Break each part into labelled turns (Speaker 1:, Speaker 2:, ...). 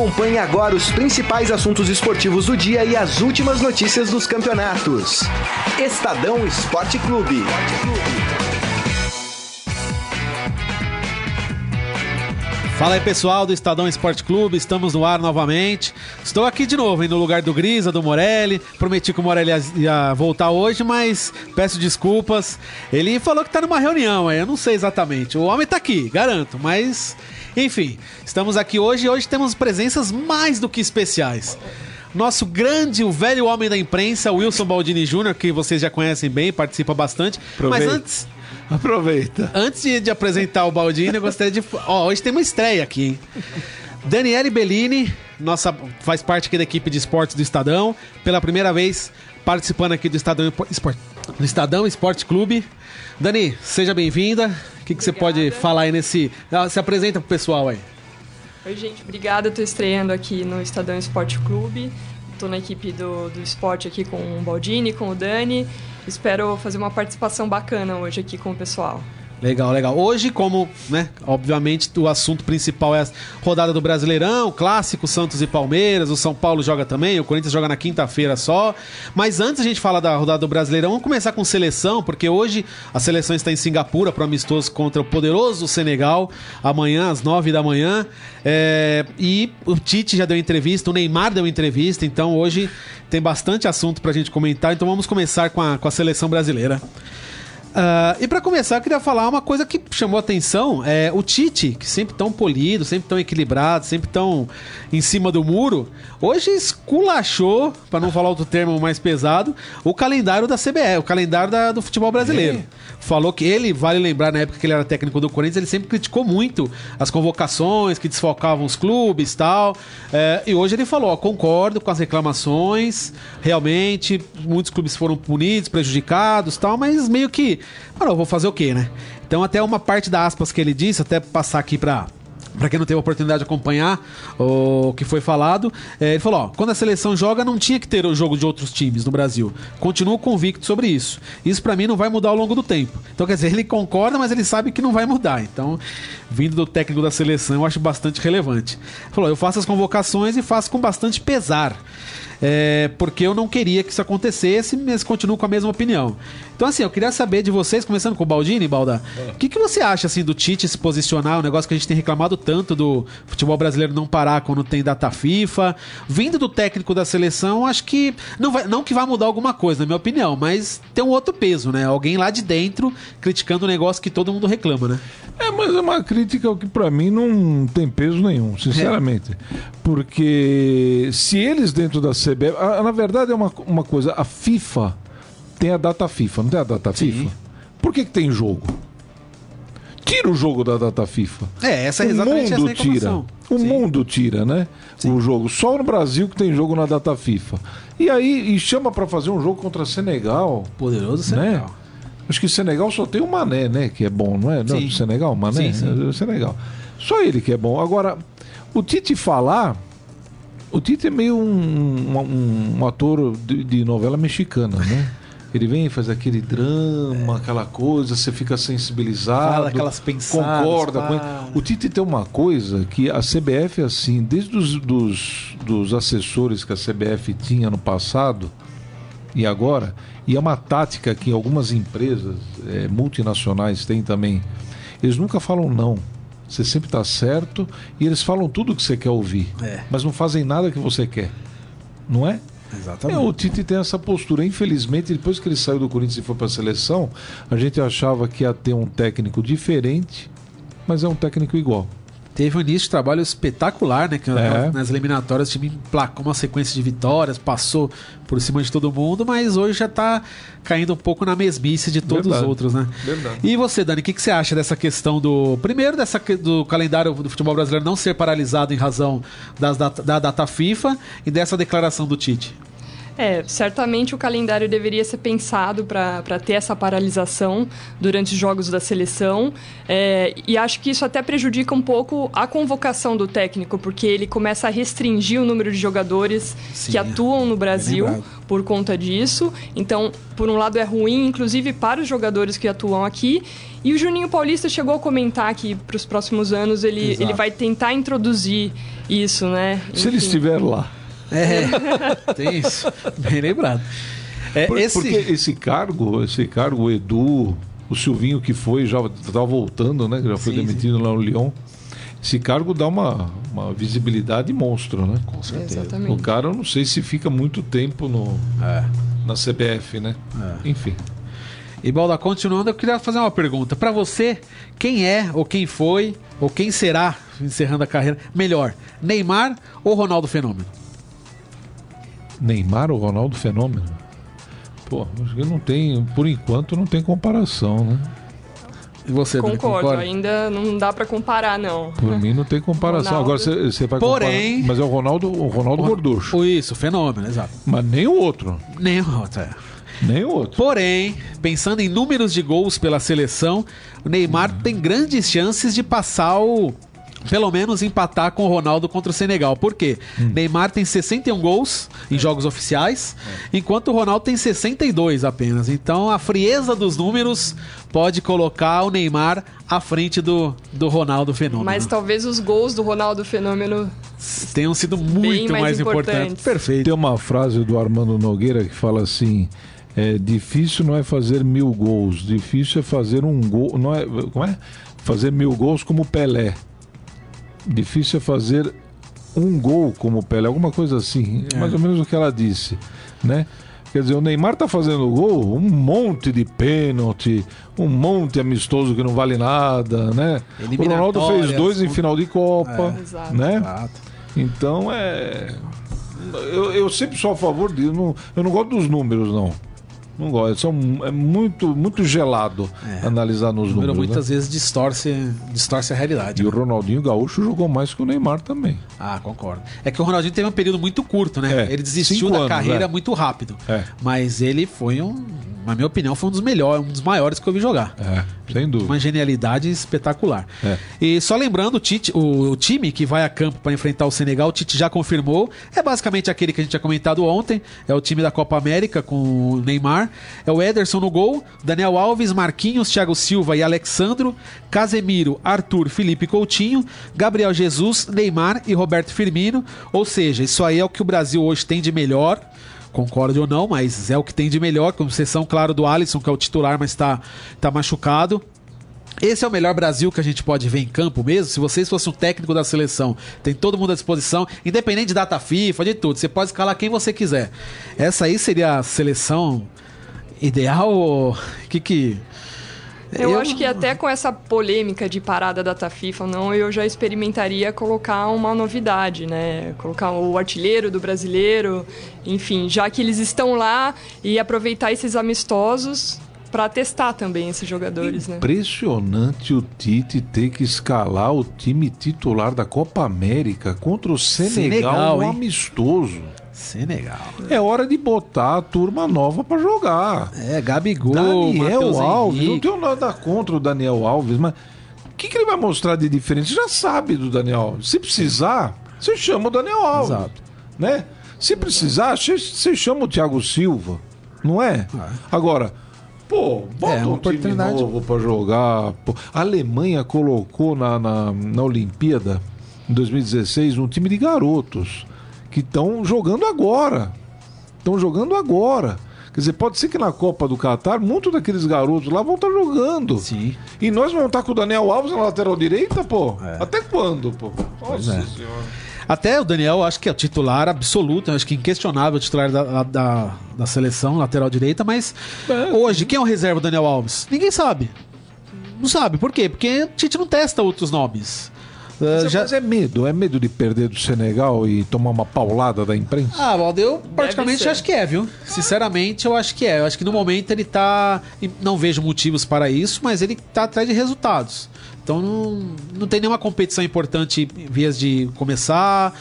Speaker 1: Acompanhe agora os principais assuntos esportivos do dia e as últimas notícias dos campeonatos. Estadão Esporte Clube.
Speaker 2: Fala aí pessoal do Estadão Esporte Clube, estamos no ar novamente. Estou aqui de novo, hein, no lugar do Grisa, do Morelli. Prometi que o Morelli ia, voltar hoje, mas peço desculpas. Ele falou que está numa reunião aí, eu não sei exatamente. O homem está aqui, garanto, mas enfim, estamos aqui hoje e hoje temos presenças mais do que especiais. Nosso grande, o velho homem da imprensa, Wilson Baldini Jr., que vocês já conhecem bem, participa bastante.
Speaker 3: Aproveita.
Speaker 2: Mas antes,
Speaker 3: Aproveita.
Speaker 2: Antes de, de apresentar o Baldini, eu gostaria de. Ó, hoje tem uma estreia aqui, hein? Daniele Bellini, nossa, faz parte aqui da equipe de esportes do Estadão, pela primeira vez participando aqui do Estadão Esporte, do Estadão Esporte Clube. Dani, seja bem-vinda. O que, que você pode falar aí nesse. Ah, Se apresenta pro pessoal aí.
Speaker 4: Oi, gente, obrigada. Eu tô estreando aqui no Estadão Esporte Clube. Tô na equipe do, do esporte aqui com o Baldini, com o Dani. Espero fazer uma participação bacana hoje aqui com o pessoal.
Speaker 2: Legal, legal. Hoje, como, né, obviamente, o assunto principal é a rodada do Brasileirão, clássico Santos e Palmeiras, o São Paulo joga também, o Corinthians joga na quinta-feira só. Mas antes a gente falar da rodada do Brasileirão, vamos começar com seleção, porque hoje a seleção está em Singapura para amistoso contra o poderoso Senegal, amanhã às nove da manhã. É, e o Tite já deu entrevista, o Neymar deu entrevista, então hoje tem bastante assunto para a gente comentar, então vamos começar com a, com a seleção brasileira. Uh, e para começar, eu queria falar uma coisa que chamou atenção: é o Tite, que sempre tão polido, sempre tão equilibrado, sempre tão em cima do muro, hoje esculachou, para não falar outro termo mais pesado, o calendário da CBE, o calendário da- do futebol brasileiro.
Speaker 3: É.
Speaker 2: Falou que ele, vale lembrar, na época que ele era técnico do Corinthians, ele sempre criticou muito as convocações que desfocavam os clubes tal. É, e hoje ele falou: ó, concordo com as reclamações, realmente, muitos clubes foram punidos, prejudicados tal, mas meio que, mano, eu vou fazer o quê, né? Então, até uma parte da aspas que ele disse, até passar aqui pra. Pra quem não teve a oportunidade de acompanhar o que foi falado, é, ele falou: ó, quando a seleção joga, não tinha que ter o jogo de outros times no Brasil. Continuo convicto sobre isso. Isso pra mim não vai mudar ao longo do tempo. Então, quer dizer, ele concorda, mas ele sabe que não vai mudar. Então, vindo do técnico da seleção, eu acho bastante relevante. Ele falou: eu faço as convocações e faço com bastante pesar. É, porque eu não queria que isso acontecesse, mas continuo com a mesma opinião. Então, assim, eu queria saber de vocês, começando com o Baldini, Balda, o que, que você acha assim do Tite se posicionar, um negócio que a gente tem reclamado tanto do futebol brasileiro não parar quando tem data FIFA, vindo do técnico da seleção, acho que não, vai, não que vai mudar alguma coisa, na minha opinião, mas tem um outro peso, né? Alguém lá de dentro criticando um negócio que todo mundo reclama, né?
Speaker 3: É, mas é uma crítica que pra mim não tem peso nenhum, sinceramente. Porque se eles dentro da CBF. ah, Na verdade é uma, uma coisa, a FIFA tem a data FIFA, não tem a data FIFA? Por que, que tem jogo? Tira o jogo da data FIFA.
Speaker 2: É, essa é
Speaker 3: o
Speaker 2: exatamente
Speaker 3: mundo tira. O
Speaker 2: Sim.
Speaker 3: mundo tira, né? O jogo. Só no Brasil que tem jogo na data FIFA. E aí, e chama pra fazer um jogo contra Senegal.
Speaker 2: Poderoso
Speaker 3: Né?
Speaker 2: Senegal.
Speaker 3: Acho que Senegal só tem o Mané, né? Que é bom, não é? Não,
Speaker 2: Sim.
Speaker 3: Senegal, Mané?
Speaker 2: Sim, sim.
Speaker 3: É, Senegal. Só ele que é bom. Agora, o Tite falar. O Tite é meio um, um- um ator de, de novela mexicana, né? Ele vem e faz aquele drama, aquela coisa, você fica sensibilizado.
Speaker 2: Fala aquelas pensadas,
Speaker 3: Concorda com ele. O Tite tem uma coisa que a CBF, assim, desde os dos, dos assessores que a CBF tinha no passado, e agora, e é uma tática que algumas empresas eh, multinacionais têm também. Eles nunca falam não. Você sempre está certo e eles falam tudo o que você quer ouvir,
Speaker 2: É.
Speaker 3: mas não fazem nada que você quer. Não é? É, o Tite tem essa postura. Infelizmente, depois que ele saiu do Corinthians e foi para a seleção, a gente achava que ia ter um técnico diferente, mas é um técnico igual.
Speaker 2: Teve um início de trabalho espetacular, né? Que
Speaker 3: É.
Speaker 2: nas eliminatórias o time emplacou uma sequência de vitórias, passou por cima de todo mundo, mas hoje já tá caindo um pouco na mesmice de todos
Speaker 3: Verdade.
Speaker 2: os outros, né?
Speaker 3: Verdade.
Speaker 2: E você, Dani, o que, que você acha dessa questão do. Primeiro, dessa, do calendário do futebol brasileiro não ser paralisado em razão das da data FIFA e dessa declaração do Tite?
Speaker 4: É, certamente o calendário deveria ser pensado para ter essa paralisação durante os jogos da seleção. É, e acho que isso até prejudica um pouco a convocação do técnico, porque ele começa a restringir o número de jogadores
Speaker 2: Sim,
Speaker 4: que atuam no Brasil
Speaker 2: lembrado.
Speaker 4: por conta disso. Então, por um lado, é ruim, inclusive para os jogadores que atuam aqui. E o Juninho Paulista chegou a comentar que para os próximos anos ele,
Speaker 2: Exato.
Speaker 4: ele vai tentar introduzir isso, né?
Speaker 3: Se ele estiver lá.
Speaker 2: É, tem isso. Bem lembrado. É,
Speaker 3: Por-
Speaker 2: esse...
Speaker 3: Porque esse cargo, esse cargo, o Edu, o Silvinho que foi, já estava voltando, né? Já foi
Speaker 2: Sim,
Speaker 3: demitido lá no Lyon. Esse cargo dá uma, uma visibilidade monstro, né?
Speaker 2: Com certeza.
Speaker 3: O
Speaker 4: Exatamente.
Speaker 3: cara, eu não sei se fica muito tempo no,
Speaker 2: É.
Speaker 3: na CBF, né? Enfim.
Speaker 2: E Balda, continuando, eu queria fazer uma pergunta. Pra você, quem é, ou quem foi, ou quem será, encerrando a carreira, melhor, Neymar ou Ronaldo Fenômeno?
Speaker 3: Neymar ou Ronaldo Fenômeno? Pô, acho que não tem, por enquanto, não tem comparação, né?
Speaker 2: E você, Dani,
Speaker 4: Concordo,
Speaker 2: concorda?
Speaker 4: ainda não dá para comparar, não.
Speaker 3: Por mim não tem comparação.
Speaker 4: Ronaldo.
Speaker 3: Agora você você vai
Speaker 2: Porém-
Speaker 3: comparar. Mas é o Ronaldo, o Ronaldo Gorducho.
Speaker 2: O Isso, Fenômeno, exato.
Speaker 3: Mas nem o outro.
Speaker 2: Nem o outro, é.
Speaker 3: Nem o outro.
Speaker 2: Porém, pensando em números de gols pela seleção, o Neymar tem grandes chances de passar o. Pelo menos empatar com o Ronaldo contra o Senegal. Por quê? Neymar tem 61 gols em jogos oficiais, enquanto o Ronaldo tem 62 apenas. Então a frieza dos números pode colocar o Neymar à frente do, do Ronaldo Fenômeno.
Speaker 4: Mas talvez os gols do Ronaldo Fenômeno
Speaker 2: tenham sido muito
Speaker 4: mais
Speaker 2: mais, importantes.
Speaker 4: importantes.
Speaker 2: Perfeito.
Speaker 3: Tem uma frase do Armando Nogueira que fala assim: é, difícil não é fazer mil gols, difícil é fazer um gol. Não é, como é? Fazer mil gols como Pelé. Difícil é fazer um gol como Pelé, alguma coisa assim.
Speaker 2: É.
Speaker 3: Mais ou menos o que ela disse, né? Quer dizer, o Neymar tá fazendo gol, um monte de pênalti, um monte amistoso que não vale nada, né? O Ronaldo fez dois em final de Copa,
Speaker 4: É.
Speaker 3: Né?
Speaker 2: Exato.
Speaker 3: Então é. Eu, eu sempre sou a favor disso. Não, eu não gosto dos números, não. Não gosto. São, é muito, muito gelado
Speaker 2: É.
Speaker 3: analisar nos
Speaker 2: O número
Speaker 3: números.
Speaker 2: muitas
Speaker 3: né?
Speaker 2: vezes distorce, distorce a realidade.
Speaker 3: E o Ronaldinho Gaúcho jogou mais que o Neymar também.
Speaker 2: Ah, concordo. É que o Ronaldinho teve um período muito curto, né?
Speaker 3: É,
Speaker 2: ele desistiu
Speaker 3: cinco
Speaker 2: da
Speaker 3: anos,
Speaker 2: carreira
Speaker 3: é.
Speaker 2: muito rápido.
Speaker 3: É.
Speaker 2: Mas ele foi um, na minha opinião, foi um dos melhores, um dos maiores que eu vi jogar.
Speaker 3: É, sem dúvida.
Speaker 2: Uma genialidade espetacular.
Speaker 3: É.
Speaker 2: E só lembrando, o, Tite, o, o time que vai a campo para enfrentar o Senegal, o Tite já confirmou. É basicamente aquele que a gente tinha comentado ontem. É o time da Copa América com o Neymar. É o Ederson no gol, Daniel Alves, Marquinhos, Thiago Silva e Alexandro, Casemiro, Arthur, Felipe Coutinho, Gabriel Jesus, Neymar e Roberto Firmino. Ou seja, isso aí é o que o Brasil hoje tem de melhor. Concorde ou não, mas é o que tem de melhor, com exceção, claro, do Alisson, que é o titular, mas tá, tá machucado. Esse é o melhor Brasil que a gente pode ver em campo mesmo. Se vocês fossem um técnico da seleção, tem todo mundo à disposição, independente de data FIFA, de tudo. Você pode escalar quem você quiser. Essa aí seria a seleção ideal? O que que.
Speaker 4: Eu, acho que até com essa polêmica de parada da data FIFA, não, eu já experimentaria colocar uma novidade, né? Colocar o artilheiro do brasileiro, enfim, já que eles estão lá e aproveitar esses amistosos para testar também esses jogadores, né?
Speaker 3: Impressionante o Tite ter que escalar o time titular da Copa América contra o Senegal,
Speaker 2: Senegal,
Speaker 3: no
Speaker 2: hein?
Speaker 3: amistoso.
Speaker 2: Senegal.
Speaker 3: É hora de botar a turma nova pra jogar.
Speaker 2: É, Gabigol,
Speaker 3: Daniel Alves, não
Speaker 2: Henrique.
Speaker 3: tenho nada contra o Daniel Alves, mas o que, que ele vai mostrar de diferente? Você já sabe do Daniel Alves. Se precisar, você chama o Daniel Alves.
Speaker 2: Exato.
Speaker 3: Né? Se precisar, você- chama o Thiago Silva, não é? Agora, pô, bota
Speaker 2: É,
Speaker 3: um time novo pra jogar. pô. A Alemanha colocou na, na, na Olimpíada, em 2016, um time de garotos que estão jogando agora. Estão jogando agora. Quer dizer, pode ser que na Copa do Catar, muitos daqueles garotos lá vão estar jogando.
Speaker 2: Sim.
Speaker 3: E nós vamos estar com o Daniel Alves na lateral direita, pô?
Speaker 2: É.
Speaker 3: Até quando, pô? Nossa
Speaker 2: é.
Speaker 3: senhora.
Speaker 2: Até o Daniel, acho que é o titular absoluto, acho que inquestionável o titular da, da, da seleção, lateral direita, mas
Speaker 3: É.
Speaker 2: hoje, quem é o reserva do Daniel Alves? Ninguém sabe. Não sabe. Por quê? Porque o Tite não testa outros nomes. Uh,
Speaker 3: Mas,
Speaker 2: já...
Speaker 3: mas é medo, é medo de perder do Senegal e tomar uma paulada da imprensa?
Speaker 2: Ah, Valdo, eu praticamente acho que é, viu? Sinceramente, eu acho que é. Eu acho que no momento ele tá. e Não vejo motivos para isso, mas ele tá atrás de resultados. Então não, não tem nenhuma competição importante em vias de começar.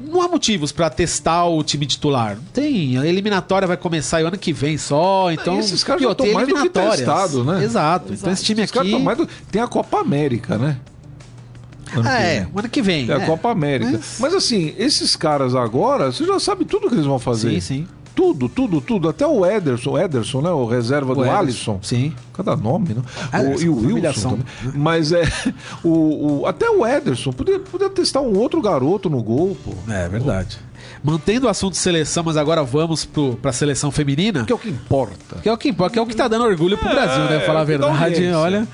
Speaker 2: não há motivos para testar o time titular. Não tem. A eliminatória vai começar o ano que vem só. Então,
Speaker 3: E esses caras já estão mais do que testados, né?
Speaker 2: Exato. Então esse time
Speaker 3: caras
Speaker 2: aqui.
Speaker 3: do- Tem a Copa América, né? Ano
Speaker 2: Ah, é, o ano que vem.
Speaker 3: Tem a
Speaker 2: é.
Speaker 3: Copa América.
Speaker 2: Mas-
Speaker 3: Mas... assim, esses caras agora, você já sabe tudo que eles vão fazer.
Speaker 2: Sim, sim.
Speaker 3: Tudo, tudo, tudo. Até o Ederson, o Ederson, né? O reserva
Speaker 2: O
Speaker 3: do
Speaker 2: Ederson.
Speaker 3: Alisson.
Speaker 2: Sim.
Speaker 3: Cada nome, né?
Speaker 2: Ederson,
Speaker 3: O, e o Wilson também. Mas é. O, o- até o Ederson. Podia, podia testar um outro garoto no gol, pô.
Speaker 2: É verdade. Mantendo o assunto de seleção, mas agora vamos para a seleção feminina.
Speaker 3: Que é o que importa.
Speaker 2: Que é o que importa, que é o que tá dando orgulho pro Brasil, né?
Speaker 3: é,
Speaker 2: Falar a verdade, olha.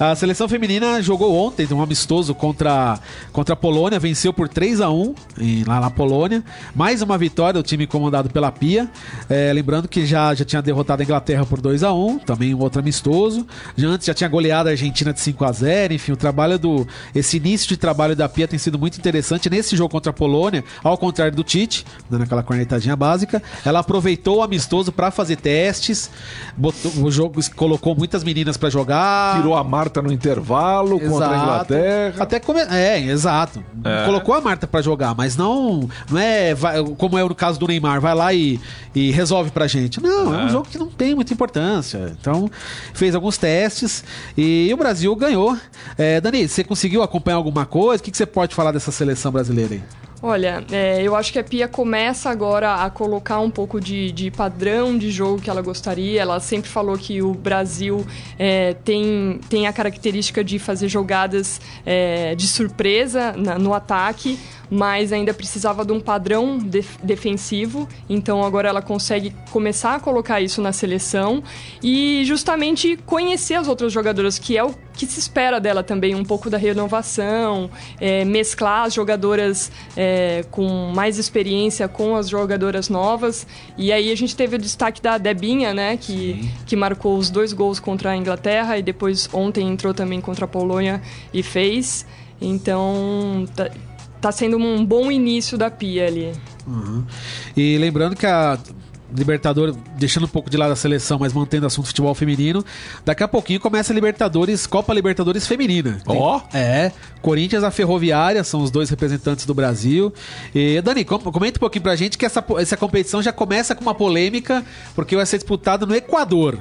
Speaker 2: A seleção feminina jogou ontem um amistoso contra, contra a Polônia, venceu por 3 a 1 em- lá na Polônia. Mais uma vitória, o time comandado pela Pia. É, lembrando que já, já tinha derrotado a Inglaterra por 2 a 1 também um outro amistoso. Já antes já tinha goleado a Argentina de 5 a 0 Enfim, o trabalho do. Esse início de trabalho da Pia tem sido muito interessante. Nesse jogo contra a Polônia, ao contrário do Tite, dando aquela cornetadinha básica, ela aproveitou o amistoso para fazer testes, botou, o jogo colocou muitas meninas para jogar.
Speaker 3: Tirou a Marta no intervalo contra a
Speaker 2: Exato.
Speaker 3: Inglaterra.
Speaker 2: Até come... É, exato.
Speaker 3: É.
Speaker 2: Colocou a Marta pra jogar, mas não, não é vai- como é no caso do Neymar, vai lá e, e resolve pra gente. Não, é. um jogo que não tem muita importância. Então, fez alguns testes e o Brasil ganhou. É, Dani, você conseguiu acompanhar alguma coisa? O que, que você pode falar dessa seleção brasileira aí?
Speaker 4: Olha, é, eu acho que a Pia começa agora a colocar um pouco de, de padrão de jogo que ela gostaria. Ela sempre falou que o Brasil é, tem, tem a característica de fazer jogadas é, de surpresa na- no ataque, mas ainda precisava de um padrão def- defensivo. Então agora ela consegue começar a colocar isso na seleção e justamente conhecer as outras jogadoras, que é o que se espera dela também, um pouco da renovação, é, mesclar as jogadoras é, com mais experiência com as jogadoras novas. E aí a gente teve o destaque da Debinha, né, que, que marcou os dois gols contra a Inglaterra e depois ontem entrou também contra a Polônia e fez. Então tá, tá sendo um bom início da Pia ali.
Speaker 2: Uhum. E lembrando que a Libertadores, deixando um pouco de lado a seleção, mas mantendo o assunto futebol feminino, daqui a pouquinho começa a Libertadores, Copa Libertadores Feminina.
Speaker 3: Ó.
Speaker 2: É, Corinthians, a Ferroviária, são os dois representantes do Brasil. E, Dani, com- comenta um pouquinho pra gente que essa, essa competição já começa com uma polêmica, porque vai ser disputada no Equador.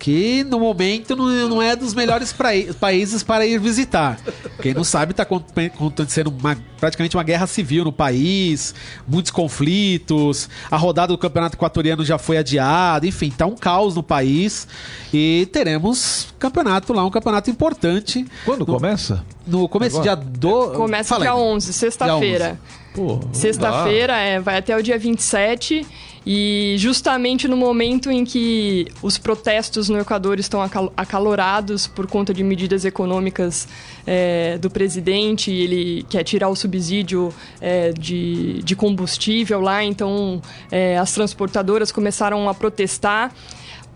Speaker 2: Que no momento não, não é dos melhores praí- países para ir visitar. Quem não sabe, está acontecendo uma- praticamente uma guerra civil no país, muitos conflitos, a rodada do campeonato equatoriano já foi adiada, enfim, tá um caos no país. E teremos campeonato lá, um campeonato importante.
Speaker 3: Quando
Speaker 2: no,
Speaker 3: começa?
Speaker 2: No começo
Speaker 3: Agora?
Speaker 2: dia do.
Speaker 4: Começa dia
Speaker 2: aí.
Speaker 4: 11, sexta-feira.
Speaker 3: Pô,
Speaker 4: Sexta-feira é, vai até o dia 27 e justamente no momento em que os protestos no Equador estão acal- acalorados por conta de medidas econômicas é, do presidente, ele quer tirar o subsídio é, de, de combustível lá, então é, as transportadoras começaram a protestar.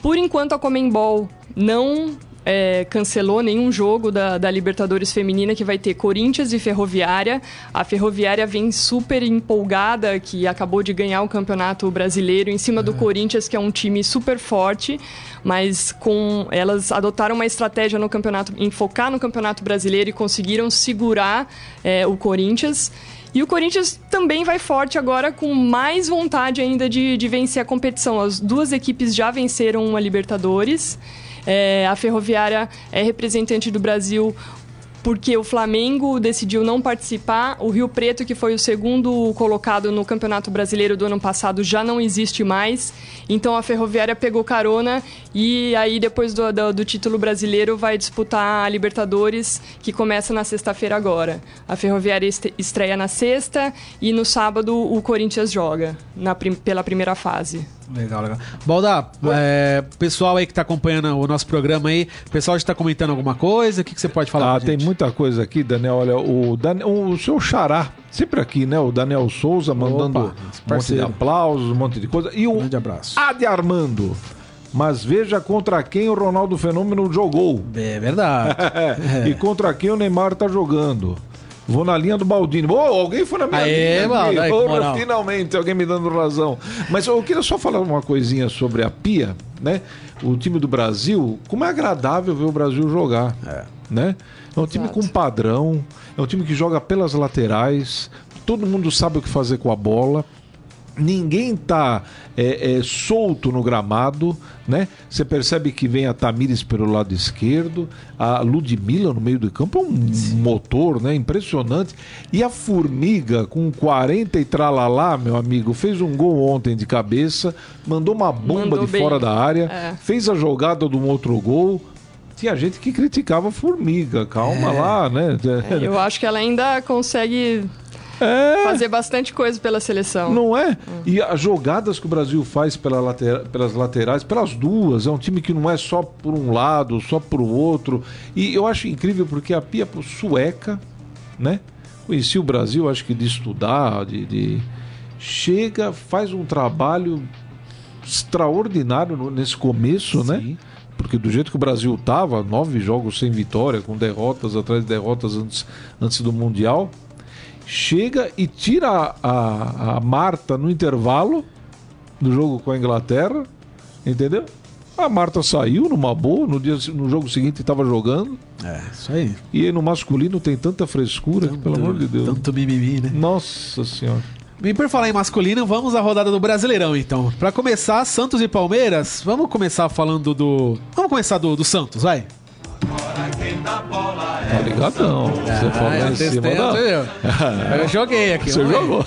Speaker 4: Por enquanto a Comembol não é, cancelou nenhum jogo da, da Libertadores Feminina, que vai ter Corinthians e Ferroviária. A Ferroviária vem super empolgada, que acabou de ganhar o Campeonato Brasileiro, em cima do Corinthians, que é um time super forte, mas com elas adotaram uma estratégia no campeonato, em focar no Campeonato Brasileiro e conseguiram segurar é, o Corinthians. E o Corinthians também vai forte agora, com mais vontade ainda de, de vencer a competição. As duas equipes já venceram uma Libertadores. É, a Ferroviária é representante do Brasil porque o Flamengo decidiu não participar. O Rio Preto, que foi o segundo colocado no Campeonato Brasileiro do ano passado, já não existe mais. Então a Ferroviária pegou carona e aí depois do, do, do título brasileiro vai disputar a Libertadores, que começa na sexta-feira agora. A Ferroviária estreia na sexta e no sábado o Corinthians joga na pela primeira fase.
Speaker 2: Legal, legal. Balda, é, pessoal aí que tá acompanhando o nosso programa aí, o pessoal já tá comentando alguma coisa? O que, que você pode falar
Speaker 3: Ah, tem muita coisa aqui, Daniel. Olha, o, Dan... o seu xará, sempre aqui, né? O Daniel Souza mandando
Speaker 2: nosso
Speaker 3: um monte de aplausos, um monte de coisa. E o
Speaker 2: Grande abraço.
Speaker 3: Ade Armando. Mas veja contra quem o Ronaldo Fenômeno jogou.
Speaker 2: É verdade.
Speaker 3: E contra quem o Neymar tá jogando. Vou na linha do Baldini. Ô, alguém foi na minha
Speaker 2: Aê,
Speaker 3: linha. Aqui.
Speaker 2: aí,
Speaker 3: finalmente, alguém me dando razão. Mas eu queria só falar uma coisinha sobre a Pia, né? O time do Brasil, como é agradável ver o Brasil jogar. Né? É um time
Speaker 4: Exato.
Speaker 3: com padrão, é um time que joga pelas laterais, todo mundo sabe o que fazer com a bola. Ninguém tá é, é, solto no gramado, né? Você percebe que vem a Tamires pelo lado esquerdo, a Ludmilla no meio do campo é um Sim. motor, né? Impressionante. E a Formiga com 40 e tralalá, meu amigo, fez um gol ontem de cabeça, mandou uma bomba mandou de bem. fora da área, é. fez a jogada de um outro gol tinha gente que criticava a formiga, calma é. lá, né?
Speaker 4: É, eu acho que ela ainda consegue é. Fazer bastante coisa pela seleção.
Speaker 3: Não é? Hum. E as jogadas que o Brasil faz pela later... pelas laterais, pelas duas, é um time que não é só por um lado, só por outro. E eu acho incrível porque a Pia sueca, né? Conheci o Brasil, acho que de estudar, de, de... chega, faz um trabalho extraordinário nesse começo, né? Sim. né? Porque do jeito que o Brasil estava, nove jogos sem vitória, com derrotas atrás de derrotas antes, antes do Mundial, chega e tira a, a Marta no intervalo do jogo com a Inglaterra, entendeu? A Marta saiu numa boa, no, dia, no jogo seguinte estava jogando.
Speaker 2: É, isso aí.
Speaker 3: E aí no masculino tem tanta frescura, tanto, que, pelo amor de Deus.
Speaker 2: Tanto mimimi, né?
Speaker 3: Nossa Senhora.
Speaker 2: Bem, por falar em masculino, vamos à rodada do Brasileirão, então. Para começar, Santos e Palmeiras, vamos começar falando do... Vamos começar do, do Santos, vai.
Speaker 3: Tá ligadão. Você ah, falou em cima
Speaker 2: da... Eu joguei aqui.
Speaker 3: Você jogou.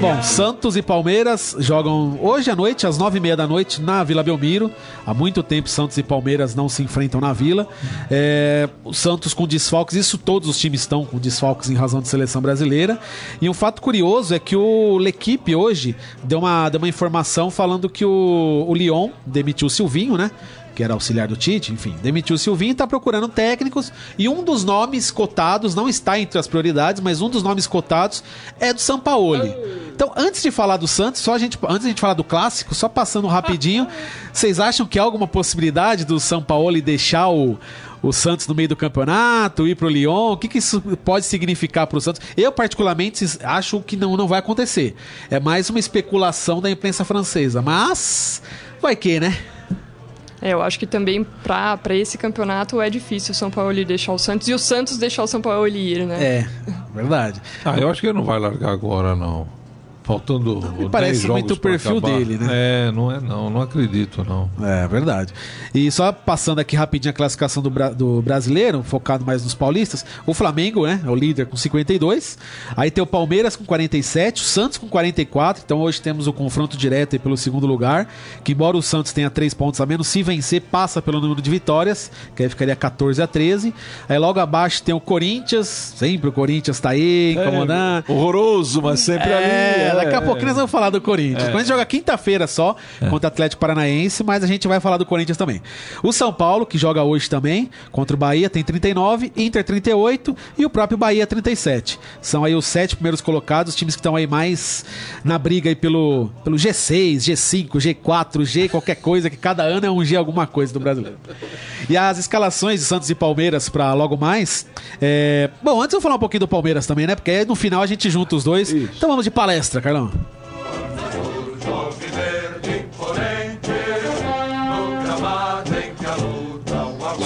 Speaker 2: Bom, Santos e Palmeiras jogam hoje à noite, às nove e meia da noite, na Vila Belmiro. Há muito tempo Santos e Palmeiras não se enfrentam na Vila. É, o Santos com desfalques, isso todos os times estão com desfalques em razão de seleção brasileira. E um fato curioso é que o L'Equipe hoje deu uma, deu uma informação falando que o, o Lyon demitiu o Silvinho, né? Que era auxiliar do Tite, enfim, demitiu o Silvinho e está procurando técnicos. E um dos nomes cotados, não está entre as prioridades, mas um dos nomes cotados é do Sampaoli. Então, antes de falar do Santos, só a gente, antes de a gente falar do clássico, só passando rapidinho, vocês acham que há alguma possibilidade do Sampaoli deixar o o Santos no meio do campeonato, ir pro Lyon? O que, que isso pode significar para o Santos? Eu, particularmente, acho que não, não vai acontecer. É mais uma especulação da imprensa francesa. Mas, vai que, né?
Speaker 4: É, eu acho que também para esse campeonato é difícil o São Paulo deixar o Santos e o Santos deixar o São Paulo ir, né?
Speaker 2: É, verdade.
Speaker 3: Ah, eu acho que ele não vai largar agora, não. Faltando
Speaker 2: Me parece muito o perfil dele, né?
Speaker 3: É, não é não, não acredito não.
Speaker 2: É verdade. E só passando aqui rapidinho a classificação do, do brasileiro, focado mais nos paulistas, o Flamengo, né, é o líder com 52. Aí tem o Palmeiras com 47, o Santos com 44. Então hoje temos o confronto direto aí pelo segundo lugar, que embora o Santos tenha 3 pontos a menos, se vencer passa pelo número de vitórias, que aí ficaria 14 a 13. Aí logo abaixo tem o Corinthians, sempre o Corinthians tá aí, é, incomodando.
Speaker 3: É, horroroso, mas sempre é, ali.
Speaker 2: É, daqui a pouquinho nós vamos falar do Corinthians. É. O Corinthians joga quinta-feira só é. contra o Atlético Paranaense, mas a gente vai falar do Corinthians também. O São Paulo, que joga hoje também, contra o Bahia, tem 39, Inter 38 e o próprio Bahia 37. São aí os sete primeiros colocados, os times que estão aí mais na briga aí pelo, pelo G6, G5, G4, G qualquer coisa, que cada ano é um G alguma coisa do brasileiro. E as escalações de Santos e Palmeiras para logo mais. É... Bom, antes eu vou falar um pouquinho do Palmeiras também, né? Porque aí no final a gente junta os dois. Isso. Então vamos de palestra, Carlão.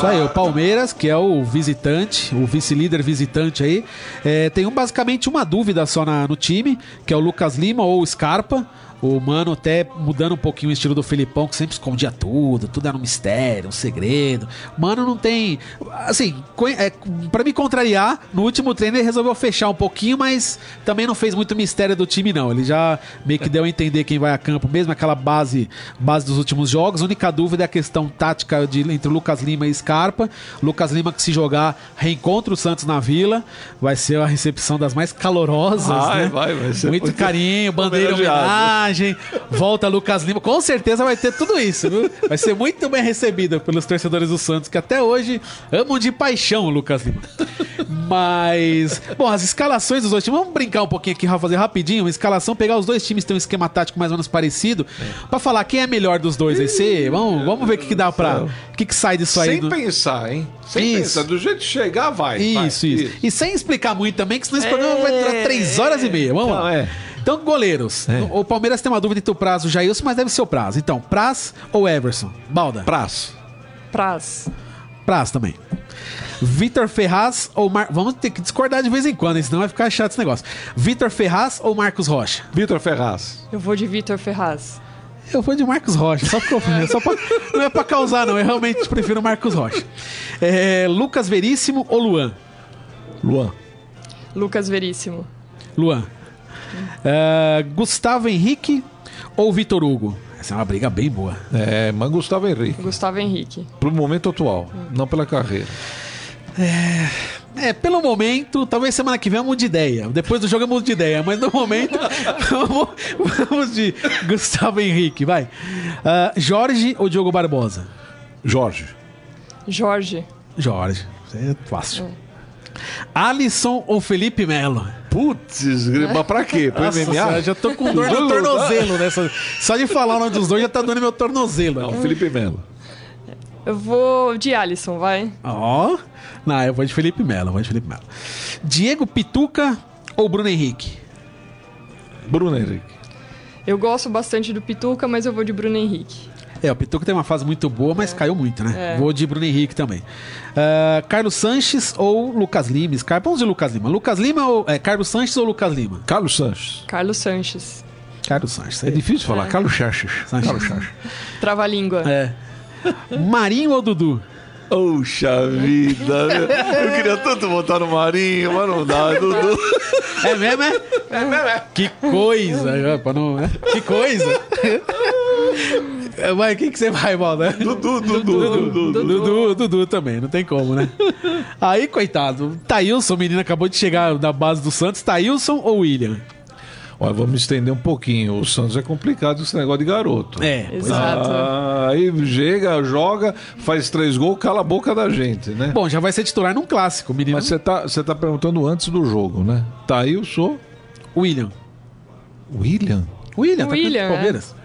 Speaker 2: Isso aí, o Palmeiras, que é o visitante, o vice-líder visitante aí, é, tem um, basicamente uma dúvida só na, no time, que é o Lucas Lima ou o Scarpa. O Mano até mudando um pouquinho o estilo do Filipão, que sempre escondia tudo, tudo era um mistério, um segredo. Mano não tem. Assim, é, para me contrariar, no último treino ele resolveu fechar um pouquinho, mas também não fez muito mistério do time, não. Ele já meio que deu a entender quem vai a campo mesmo, aquela base, base dos últimos jogos. A única dúvida é a questão tática de, entre Lucas Lima e Scarpa. Lucas Lima, que se jogar, reencontra o Santos na vila. Vai ser a recepção das mais calorosas. Vai, né? vai, vai ser muito, muito carinho, bandeira homenagem homenagem, volta Lucas Lima. Com certeza vai ter tudo isso, viu? Vai ser muito bem recebido pelos torcedores do Santos, que até hoje amam de paixão o Lucas Lima. Mas, bom, as escalações dos dois times, vamos brincar um pouquinho aqui, fazer rapidinho. Uma escalação, pegar os dois times, tem um esquema tático mais ou menos parecido, é. pra falar quem é melhor dos dois aí. Cê, vamos, vamos ver o que, que dá pra. O que, que sai disso aí.
Speaker 3: Sem
Speaker 2: do...
Speaker 3: pensar, hein? Sem
Speaker 2: isso.
Speaker 3: pensar. Do jeito que chegar, vai.
Speaker 2: Isso,
Speaker 3: vai.
Speaker 2: isso, isso. E sem explicar muito também, que senão esse é... programa vai durar três horas e meia. Vamos Não, lá. É. Então, goleiros. É. O Palmeiras tem uma dúvida entre o Prazo e o Jailson, mas deve ser o Prazo. Então, Praz ou Everson? Balda?
Speaker 3: Praz.
Speaker 4: Praz.
Speaker 2: Praz também. Vitor Ferraz ou Mar... Vamos ter que discordar de vez em quando, senão vai ficar chato esse negócio. Vitor Ferraz ou Marcos Rocha?
Speaker 3: Vitor Ferraz.
Speaker 4: Eu vou de Vitor Ferraz.
Speaker 2: Eu vou de Marcos Rocha, só porque eu, só pra, não é pra causar, não. Eu realmente prefiro Marcos Rocha. É, Lucas Veríssimo ou Luan?
Speaker 3: Luan.
Speaker 4: Lucas Veríssimo.
Speaker 2: Luan. É, Gustavo Henrique ou Vitor Hugo? Essa é uma briga bem boa.
Speaker 3: É, mas Gustavo Henrique.
Speaker 4: Gustavo Henrique.
Speaker 3: Pro momento atual, não pela carreira.
Speaker 2: É, pelo momento, talvez semana que vem eu mude de ideia. Depois do jogo eu mudo de ideia, mas no momento vamos, vamos de Gustavo Henrique, vai. Ah, Jorge ou Diogo Barbosa?
Speaker 3: Jorge.
Speaker 4: Jorge.
Speaker 2: Jorge, é fácil. Alisson ou Felipe Melo?
Speaker 3: Putz, mas pra quê? Pro
Speaker 2: Nossa
Speaker 3: MMA?
Speaker 2: senhora, já tô com dor no tornozelo nessa. Só de falar o nome dos dois já tá doendo meu tornozelo.
Speaker 3: Não, Felipe Melo.
Speaker 4: Eu vou de Alisson, vai.
Speaker 2: Ó. Não, eu vou de Felipe Melo, eu vou de Felipe Melo. Diego Pituca ou Bruno Henrique?
Speaker 3: Bruno Henrique.
Speaker 4: Eu gosto bastante do Pituca, mas eu vou de Bruno Henrique.
Speaker 2: É, o Pituca tem uma fase muito boa, mas caiu muito, né?
Speaker 4: É.
Speaker 2: Vou de Bruno Henrique também. Ah, Carlos Sanches ou Lucas Lima? Scar- Vamos de Lucas Lima. Lucas Lima ou é, Carlos Sanches ou Lucas Lima?
Speaker 3: Carlos Sanches.
Speaker 4: Carlos Sanches.
Speaker 2: Carlos Sanches.
Speaker 3: É difícil falar. Carlos Sanches.
Speaker 2: Sanches.
Speaker 3: Carlos Sanches.
Speaker 4: Trava-língua.
Speaker 2: É. Marinho ou Dudu?
Speaker 3: Poxa vida. Eu queria tanto votar no Marinho, mas não dá. Dudu.
Speaker 2: É mesmo, é? É mesmo, é. Que coisa. é, não- é. Que coisa. É, Mas quem que você vai, Balda?
Speaker 3: Dudu, Dudu, Dudu.
Speaker 2: Dudu, Dudu também, não tem como, né? Aí, coitado, Thailson, o menino acabou de chegar da base do Santos. Thailson ou William?
Speaker 3: Olha, vamos estender um pouquinho. O Santos é complicado esse negócio de garoto.
Speaker 2: É, é.
Speaker 4: Exato.
Speaker 3: Ah, aí chega, joga, faz três gols, cala a boca da gente, né?
Speaker 2: Bom, já vai ser titular num clássico, o menino.
Speaker 3: Mas você tá, você tá perguntando antes do jogo, né? Tá aí, eu sou
Speaker 2: William.
Speaker 3: William.
Speaker 2: William, tá
Speaker 4: William,
Speaker 2: com Palmeiras.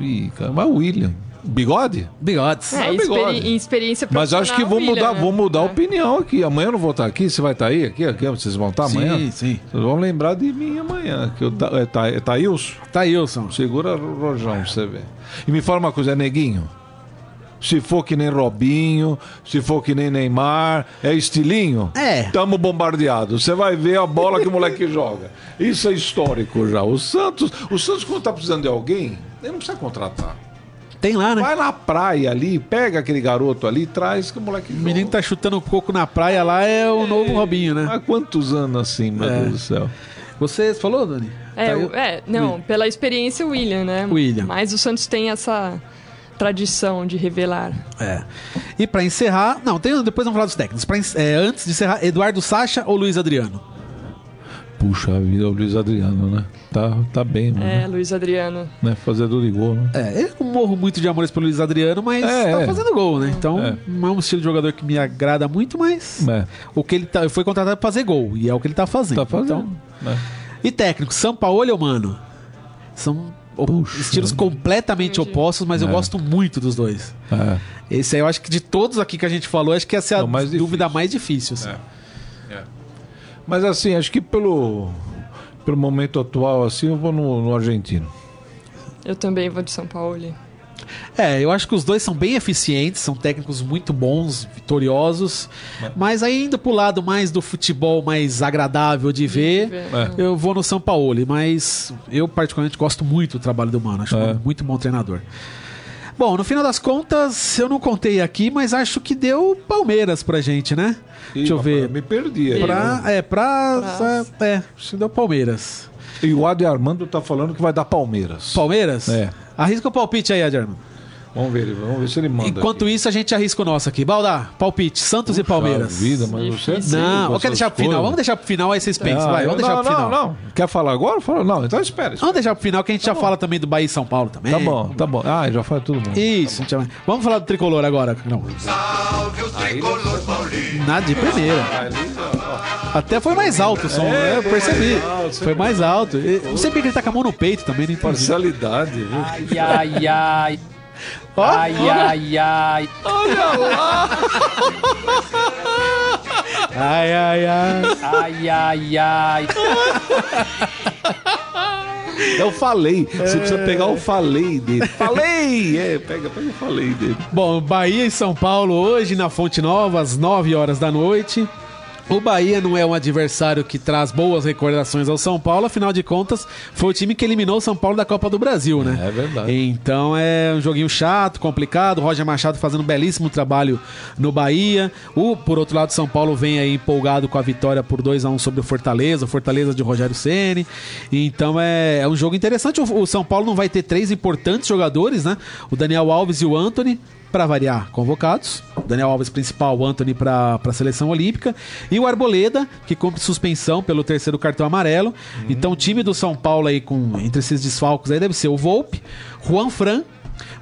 Speaker 3: Ih, cara, mas William. Bigode?
Speaker 2: Bigodes.
Speaker 4: É,
Speaker 3: Ah, bigode.
Speaker 4: experi em experiência
Speaker 3: Mas acho que vou mudar,
Speaker 4: William,
Speaker 3: vou
Speaker 4: né?
Speaker 3: mudar a
Speaker 4: É.
Speaker 3: opinião aqui. Amanhã eu não vou estar aqui. Você vai estar aí? Aqui, aqui vocês vão estar amanhã?
Speaker 2: Sim, sim.
Speaker 3: Vocês vão lembrar de mim amanhã. Que eu, tá, é, tá, é Thailson?
Speaker 2: Thailson.
Speaker 3: Segura o rojão pra você ver. E me fala uma coisa, é neguinho? Se for que nem Robinho, se for que nem Neymar, é estilinho?
Speaker 2: É.
Speaker 3: Tamo bombardeado. Você vai ver a bola que o moleque joga. Isso é histórico já. O Santos, o Santos quando tá precisando de alguém, ele não precisa contratar.
Speaker 2: Tem lá, né?
Speaker 3: Vai na praia ali, pega aquele garoto ali, traz que o moleque
Speaker 2: O menino tá chutando coco na praia lá, é o novo Robinho, né?
Speaker 3: Há quantos anos assim, meu
Speaker 2: É.
Speaker 3: Deus do céu?
Speaker 2: Você falou, Dani?
Speaker 4: É,
Speaker 2: Thail-
Speaker 4: o- é, não, pela experiência William, né?
Speaker 2: William.
Speaker 4: Mas o Santos tem essa tradição de revelar.
Speaker 2: É. E pra encerrar, não, tem, depois vamos falar dos técnicos. Pra é, antes de encerrar, Eduardo Sacha ou Luiz Adriano?
Speaker 3: Puxa vida, o Luiz Adriano, né? Tá, tá bem, mano.
Speaker 4: É, Luiz Adriano.
Speaker 3: Né? Fazedor de gol, né?
Speaker 2: É, eu morro muito de amores pelo Luiz Adriano, mas
Speaker 3: É,
Speaker 2: tá
Speaker 3: é.
Speaker 2: fazendo gol, né? Então,
Speaker 3: É.
Speaker 2: não é um estilo de jogador que me agrada muito, mas
Speaker 3: É.
Speaker 2: o que ele tá, foi contratado pra fazer gol, e é o que ele tá fazendo.
Speaker 3: Tá fazendo.
Speaker 2: Então,
Speaker 3: né?
Speaker 2: e técnico, São Paulo ou Mano? São
Speaker 3: Puxa.
Speaker 2: estilos completamente
Speaker 4: Entendi.
Speaker 2: opostos, mas eu
Speaker 3: É.
Speaker 2: gosto muito dos dois.
Speaker 3: É.
Speaker 2: Esse aí eu acho que de todos aqui que a gente falou, acho que essa é a
Speaker 3: É o mais
Speaker 2: dúvida
Speaker 3: difícil.
Speaker 2: mais difícil. assim.
Speaker 3: É. Mas assim, acho que pelo, pelo momento atual, assim, eu vou no, no argentino.
Speaker 4: Eu também vou de São Paulo.
Speaker 2: É, eu acho que os dois são bem eficientes, são técnicos muito bons, vitoriosos, mas aí indo pro lado mais do futebol mais agradável de ver,
Speaker 3: É.
Speaker 2: eu vou no São Paulo, mas eu particularmente gosto muito do trabalho do Mano, acho
Speaker 3: É.
Speaker 2: um muito bom treinador. Bom, no final das contas, eu não contei aqui, mas acho que deu Palmeiras pra gente, né? Deixa eu ver.
Speaker 3: Me perdi aí.
Speaker 2: Pra,
Speaker 3: né?
Speaker 2: é, pra. É, acho que deu Palmeiras.
Speaker 3: E o Adi Armando tá falando que vai dar Palmeiras.
Speaker 2: Palmeiras?
Speaker 3: É.
Speaker 2: Arrisca o palpite aí, Adriano.
Speaker 3: Vamos ver, vamos ver se ele manda.
Speaker 2: Enquanto
Speaker 3: aqui.
Speaker 2: isso, a gente arrisca o nosso aqui. Baldar, palpite, Santos e
Speaker 3: Puxa
Speaker 2: Palmeiras.
Speaker 3: Vida, mas você é
Speaker 2: Não, quero
Speaker 3: essas
Speaker 2: deixar pro final. Vamos deixar pro final aí vocês pensam.
Speaker 3: Ah,
Speaker 2: vai, vamos
Speaker 3: eu-
Speaker 2: deixar
Speaker 3: não,
Speaker 2: pro final.
Speaker 3: Não, não. Quer falar agora? Fala, não, então espera. espera.
Speaker 2: Vamos deixar pro final que a gente já fala também do Bahia e São Paulo também.
Speaker 3: Tá bom, tá bom. Ah, já fala todo mundo.
Speaker 2: Isso, já- vamos falar do tricolor agora. Não. Nada de primeira. Até foi mais alto o som, né? Eu percebi. Foi mais alto. E Não sei porque ele tá com a mão no peito também, entendi.
Speaker 3: Parcialidade, viu?
Speaker 5: Ai, ai, ai.
Speaker 2: Ó,
Speaker 5: Ai, ai, ai.
Speaker 2: Ai, ai, ai.
Speaker 5: Ai, ai, ai.
Speaker 3: É o falei. Você precisa pegar o falei dele. Falei! É, pega, pega o falei dele.
Speaker 2: Bom, Bahia e São Paulo hoje na Fonte Nova, às 9 horas da noite. O Bahia não é um adversário que traz boas recordações ao São Paulo, afinal de contas, foi o time que eliminou o São Paulo da Copa do Brasil, né?
Speaker 3: É verdade.
Speaker 2: Então é um joguinho chato, complicado. Roger Machado fazendo um belíssimo trabalho no Bahia. O, por outro lado, São Paulo vem aí empolgado com a vitória por 2 a 1 sobre o Fortaleza, o Fortaleza de Rogério Ceni. Então é, é um jogo interessante. O, o São Paulo não vai ter três importantes jogadores, né? O Daniel Alves e o Anthony para variar, convocados. Daniel Alves principal, Anthony para a seleção olímpica. E o Arboleda, que cumpre suspensão pelo terceiro cartão amarelo. Então o time do São Paulo aí, com entre esses desfalcos aí, deve ser o Volpe, Juan Fran,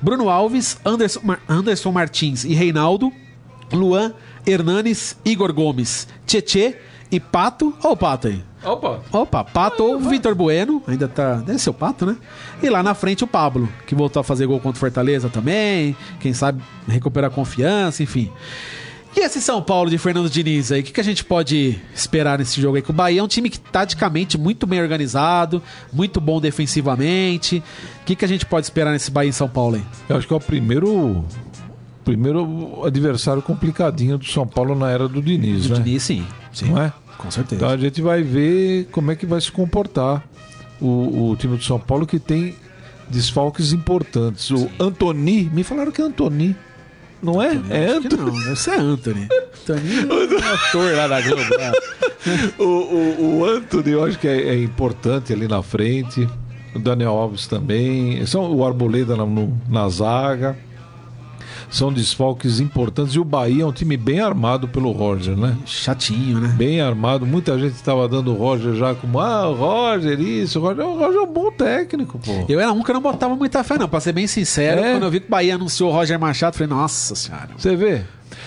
Speaker 2: Bruno Alves, Anderson, Mar- Anderson Martins e Reinaldo, Luan, Hernanes, Igor Gomes, Tietê e Pato. Ó o Pato aí.
Speaker 3: Opa!
Speaker 2: Opa, Pato ou Vitor Bueno, ainda tá. Deve ser o Pato, né? E lá na frente o Pablo, que voltou a fazer gol contra o Fortaleza também. Quem sabe recuperar a confiança, enfim. E esse São Paulo de Fernando Diniz aí, o que, que a gente pode esperar nesse jogo aí? Que o Bahia é um time que taticamente muito bem organizado, muito bom defensivamente. O que, que a gente pode esperar nesse Bahia em São Paulo aí?
Speaker 3: Eu acho que é o primeiro. Primeiro adversário complicadinho do São Paulo na era do Diniz, né?
Speaker 2: Diniz, sim. sim
Speaker 3: Não é?
Speaker 2: Com certeza.
Speaker 3: Então a gente vai ver como é que vai se comportar o, o time do São Paulo que tem desfalques importantes. O Antoni, me falaram que é Antoni. Não é? É
Speaker 2: Acho que
Speaker 3: Antoni.
Speaker 2: não, deve ser Anthony. Anthony é ator lá da Globo. né?
Speaker 3: O, o, o Anthony eu acho que é, é importante ali na frente. O Daniel Alves também. São o Arboleda na, no- na zaga. São desfalques importantes. E o Bahia é um time bem armado pelo Roger, né?
Speaker 2: Chatinho, né?
Speaker 3: Bem armado. Muita gente estava dando o Roger já como, ah, o Roger, isso. O Roger, o Roger é um bom técnico, pô.
Speaker 2: Eu era um que eu não botava muita fé, não. Pra ser bem sincero,
Speaker 3: É?
Speaker 2: quando eu vi que o Bahia anunciou o Roger Machado, eu falei, nossa senhora.
Speaker 3: Você vê?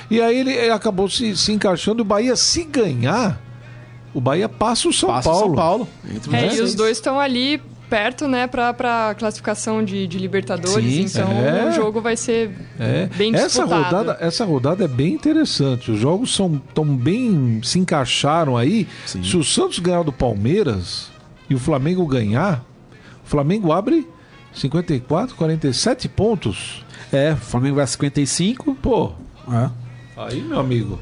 Speaker 3: E aí ele, ele acabou se, se encaixando. E o Bahia, se ganhar, o Bahia passa o São
Speaker 2: Passa o
Speaker 3: Paulo.
Speaker 2: São Paulo.
Speaker 4: É, e os dois estão ali perto, né, pra, pra classificação de, de Libertadores,
Speaker 2: Sim,
Speaker 4: então
Speaker 3: é.
Speaker 4: o jogo vai ser
Speaker 3: É.
Speaker 4: bem
Speaker 3: essa
Speaker 4: disputado.
Speaker 3: rodada, essa rodada é bem interessante. Os jogos são tão bem se encaixaram aí.
Speaker 2: Sim.
Speaker 3: Se o Santos ganhar do Palmeiras e o Flamengo ganhar, o Flamengo abre 54, 47 pontos.
Speaker 2: É, o Flamengo vai a 55.
Speaker 3: Pô,
Speaker 2: É.
Speaker 3: aí meu amigo.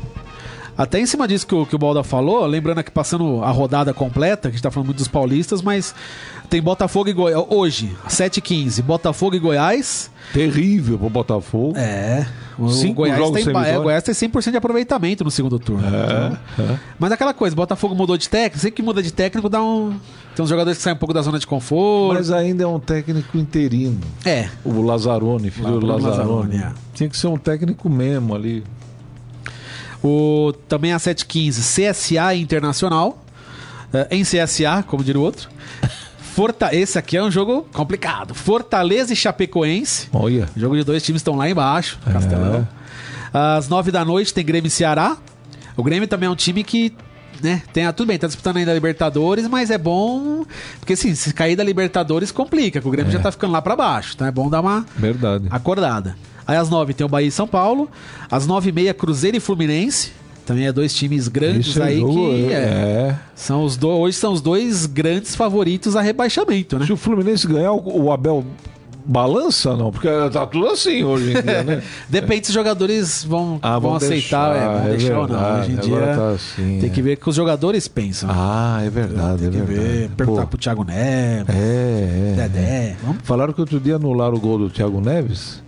Speaker 2: Até em cima disso que o, que o Balda falou, lembrando aqui passando a rodada completa, que a gente tá falando muito dos paulistas, mas tem Botafogo e Goiás. Hoje, 7h15, Botafogo e Goiás.
Speaker 3: Terrível pro Botafogo.
Speaker 2: É. O
Speaker 3: Cinco
Speaker 2: Goiás
Speaker 3: jogos
Speaker 2: tem, é, Goiás tem 100% de aproveitamento no segundo turno. Então-
Speaker 3: É.
Speaker 2: Mas aquela coisa, Botafogo mudou de técnico, sempre que muda de técnico dá um. Tem uns jogadores que saem um pouco da zona de conforto.
Speaker 3: Mas ainda é um técnico interino.
Speaker 2: É.
Speaker 3: O Lazzaroni, filho do. Lazzaroni,
Speaker 2: é.
Speaker 3: Tinha que ser um técnico mesmo ali.
Speaker 2: O, também a 715, CSA Internacional. eh, em CSA, como diria o outro. Forta, esse aqui é um jogo complicado. Fortaleza e Chapecoense.
Speaker 3: Olha.
Speaker 2: O jogo de dois times estão lá embaixo, Castelão. Às nove da noite tem Grêmio e Ceará. O Grêmio também é um time que, né, tem a, tudo bem, tá disputando ainda a Libertadores, mas é bom, porque assim, se cair da Libertadores complica, que o Grêmio já tá ficando lá pra baixo, então é bom dar uma
Speaker 3: Verdade.
Speaker 2: acordada. Aí às nove tem o Bahia e São Paulo, às nove e meia Cruzeiro e Fluminense, também é dois times grandes
Speaker 3: é
Speaker 2: aí
Speaker 3: jogo,
Speaker 2: que é,
Speaker 3: é.
Speaker 2: são os do, hoje são os dois grandes favoritos a rebaixamento, né?
Speaker 3: Se o Fluminense ganhar, o Abel balança, não? Porque tá tudo assim hoje em dia, né?
Speaker 2: Depende se os jogadores vão,
Speaker 3: Ah,
Speaker 2: vão
Speaker 3: vão
Speaker 2: aceitar,
Speaker 3: deixar,
Speaker 2: é, vão
Speaker 3: é
Speaker 2: deixar ou não.
Speaker 3: verdade,
Speaker 2: Hoje em dia
Speaker 3: tá assim,
Speaker 2: tem
Speaker 3: é.
Speaker 2: que ver o que os jogadores pensam.
Speaker 3: Ah, é verdade, é
Speaker 2: tem que
Speaker 3: verdade.
Speaker 2: ver, perguntar
Speaker 3: Pô,
Speaker 2: pro Thiago Neves,
Speaker 3: É, é.
Speaker 2: Dedé. Vamos
Speaker 3: Falaram que outro dia anularam o gol do Thiago Neves,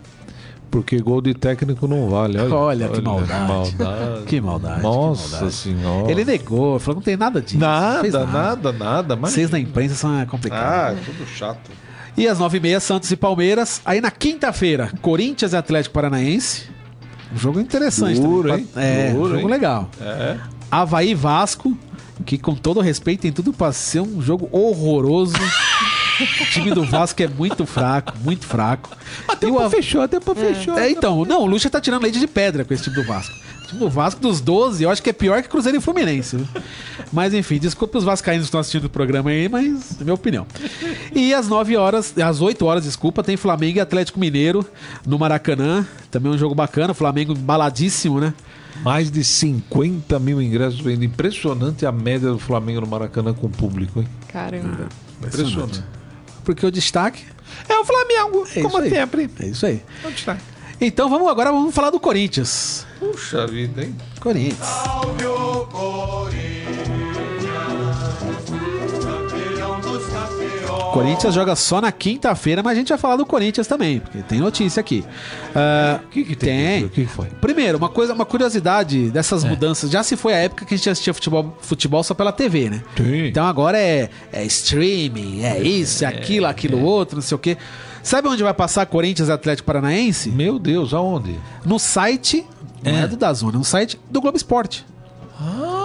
Speaker 3: porque gol de técnico não vale. Olha,
Speaker 2: Olha que maldade.
Speaker 3: maldade.
Speaker 2: Que maldade,
Speaker 3: Nossa
Speaker 2: que maldade.
Speaker 3: senhora.
Speaker 2: Ele negou, falou que não tem nada disso. fez
Speaker 3: Nada, nada, nada. Mas...
Speaker 2: Vocês na imprensa são é, complicados.
Speaker 3: Ah, tudo chato.
Speaker 2: E às nove e meia, Santos e Palmeiras. Aí na quinta-feira, Corinthians e Atlético Paranaense. Um jogo interessante.
Speaker 3: Duro,
Speaker 2: também.
Speaker 3: hein?
Speaker 2: É,
Speaker 3: Duro,
Speaker 2: um jogo
Speaker 3: hein?
Speaker 2: legal.
Speaker 3: É.
Speaker 2: Havaí Vasco, que com todo respeito tem tudo pra ser um jogo horroroso. o time do Vasco é muito fraco, muito fraco.
Speaker 3: Até
Speaker 2: o
Speaker 3: fechou, até pra fechou.
Speaker 2: É, então, não, o Lucha tá tirando leite de pedra com esse time do Vasco. O time do Vasco, dos 12, eu acho que é pior que Cruzeiro e Fluminense. Mas enfim, desculpa os vascaínos que estão assistindo o programa aí, mas é minha opinião. E às 9 horas, às 8 horas, desculpa, tem Flamengo e Atlético Mineiro no Maracanã. Também um jogo bacana, Flamengo embaladíssimo, né?
Speaker 3: Mais de 50 mil ingressos vendo. Impressionante a média do Flamengo no Maracanã com o público, hein?
Speaker 4: Caramba.
Speaker 3: Impressionante.
Speaker 2: Porque o destaque
Speaker 3: É o Flamengo,
Speaker 2: é
Speaker 3: como
Speaker 2: aí.
Speaker 3: sempre.
Speaker 2: É isso aí.
Speaker 3: É o destaque.
Speaker 2: Então vamos agora vamos falar do Corinthians.
Speaker 3: Puxa vida, hein?
Speaker 2: Corinthians. Corinthians joga só na quinta-feira, mas a gente vai falar do Corinthians também, porque tem notícia aqui. Ah,
Speaker 3: O que, que tem?
Speaker 2: Tem.
Speaker 3: O que, foi?
Speaker 2: Primeiro, uma coisa, uma curiosidade dessas
Speaker 3: É.
Speaker 2: mudanças. Já se foi a época que a gente assistia futebol, futebol só pela TV, né?
Speaker 3: Sim.
Speaker 2: Então agora é, é streaming, é isso, é aquilo, aquilo outro, não sei o quê. Sabe onde vai passar Corinthians e Atlético Paranaense?
Speaker 3: Meu Deus, aonde?
Speaker 2: No site, não é, do Dazona, no site do Globo Esporte. Vou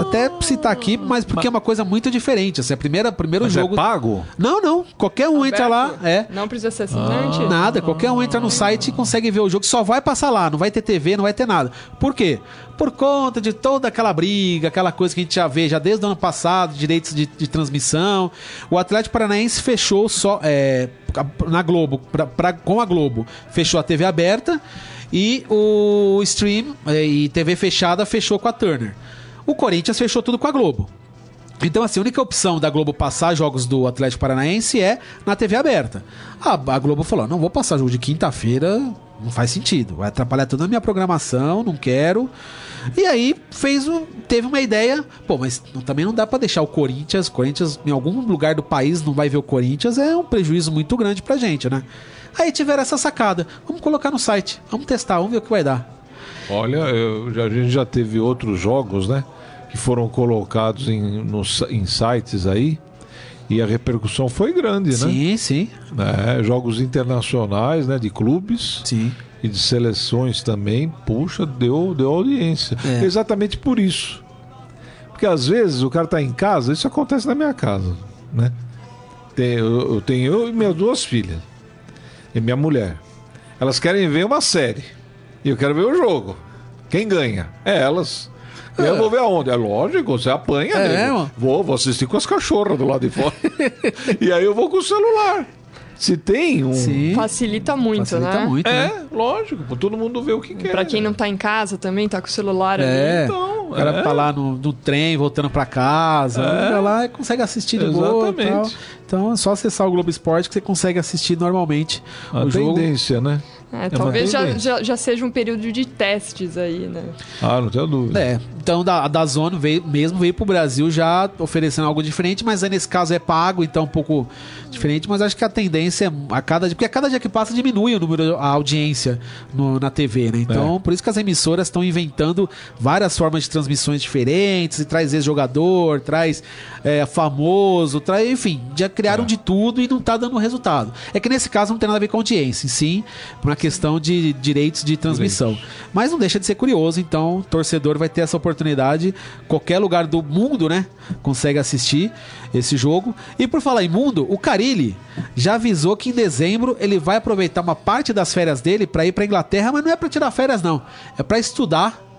Speaker 2: até citar aqui, mas porque é uma coisa muito diferente. Assim, é a primeira, primeiro
Speaker 3: Mas
Speaker 2: jogo.
Speaker 3: é pago?
Speaker 2: Não, não. Qualquer um entra lá,
Speaker 4: Aberto?
Speaker 2: é.
Speaker 4: Não precisa ser assinante?
Speaker 2: Nada, qualquer um entra no site e consegue ver o jogo. Só vai passar lá, não vai ter TV, não vai ter nada. Por quê? Por conta de toda aquela briga, aquela coisa que a gente já vê já desde o ano passado, direitos de, de transmissão. O Atlético Paranaense fechou só é, na Globo, pra, pra- com a Globo, fechou a TV aberta e o stream é, e TV fechada fechou com a Turner. O Corinthians fechou tudo com a Globo. Então, assim, a única opção da Globo passar jogos do Atlético Paranaense é na TV aberta. A, a Globo falou: não vou passar jogo de quinta-feira, não faz sentido. Vai atrapalhar toda a minha programação, não quero. E aí fez teve uma ideia, pô, mas também não dá pra deixar o Corinthians, Corinthians em algum lugar do país não vai ver o Corinthians, é um prejuízo muito grande pra gente, né? Aí tiveram essa sacada. Vamos colocar no site, vamos testar, vamos ver o que vai dar.
Speaker 3: Olha, eu- a gente já teve outros jogos, né? Que foram colocados em, nos- em sites aí. E a repercussão foi grande, né?
Speaker 2: Sim, sim,
Speaker 3: É, jogos internacionais, né? De clubes
Speaker 2: sim.
Speaker 3: e de seleções também. Puxa, deu, deu audiência.
Speaker 2: É.
Speaker 3: Exatamente por isso. Porque às vezes o cara tá em casa, isso acontece na minha casa, né? Tem- eu, eu tenho eu e minhas duas filhas. E minha mulher. Elas querem ver uma série. E eu quero ver o jogo. Quem ganha? É elas. E Eu vou ver aonde? É lógico, você apanha,
Speaker 2: É, mano.
Speaker 3: Vou, vou assistir com as cachorras do lado de fora. e aí eu vou com o celular. Se tem um.
Speaker 2: Sim.
Speaker 4: Facilita muito,
Speaker 2: Facilita
Speaker 4: né?
Speaker 2: muito, né?
Speaker 3: É, lógico, pô, todo mundo vê o que quer.
Speaker 4: Pra quem não tá em casa também, tá com o celular
Speaker 2: É.
Speaker 4: ali.
Speaker 3: Então,
Speaker 2: O cara
Speaker 3: é.
Speaker 2: tá lá no, no trem, voltando pra casa, vai lá e consegue assistir de boa. Então é só acessar o Globo Esporte que você consegue assistir normalmente
Speaker 3: A
Speaker 2: o jogo.
Speaker 3: tendência, né?
Speaker 4: É,
Speaker 3: uma
Speaker 4: talvez já, já, já seja um período de testes aí, né?
Speaker 3: Ah, não tenho dúvida.
Speaker 2: É, então da, da Zone veio, mesmo veio pro Brasil já oferecendo algo diferente, mas aí nesse caso é pago, então um pouco diferente, mas acho que a tendência é a cada dia, porque a cada dia que passa diminui o número, a audiência no- na TV, né? Então,
Speaker 3: É.
Speaker 2: por isso que as emissoras estão inventando várias formas de transmissões diferentes, e traz ex-jogador, traz é, famoso, traz, enfim, já criaram
Speaker 3: É.
Speaker 2: de tudo e não tá dando resultado. É que nesse caso não tem nada a ver com audiência, sim, por uma questão de direitos de transmissão. Mas não deixa de ser curioso, então o torcedor vai ter essa oportunidade. Qualquer lugar do mundo, né? Consegue assistir esse jogo. E por falar em mundo, o Carilli já avisou que em dezembro ele vai aproveitar uma parte das férias dele para ir para Inglaterra, mas não é para tirar férias, não. É para estudar.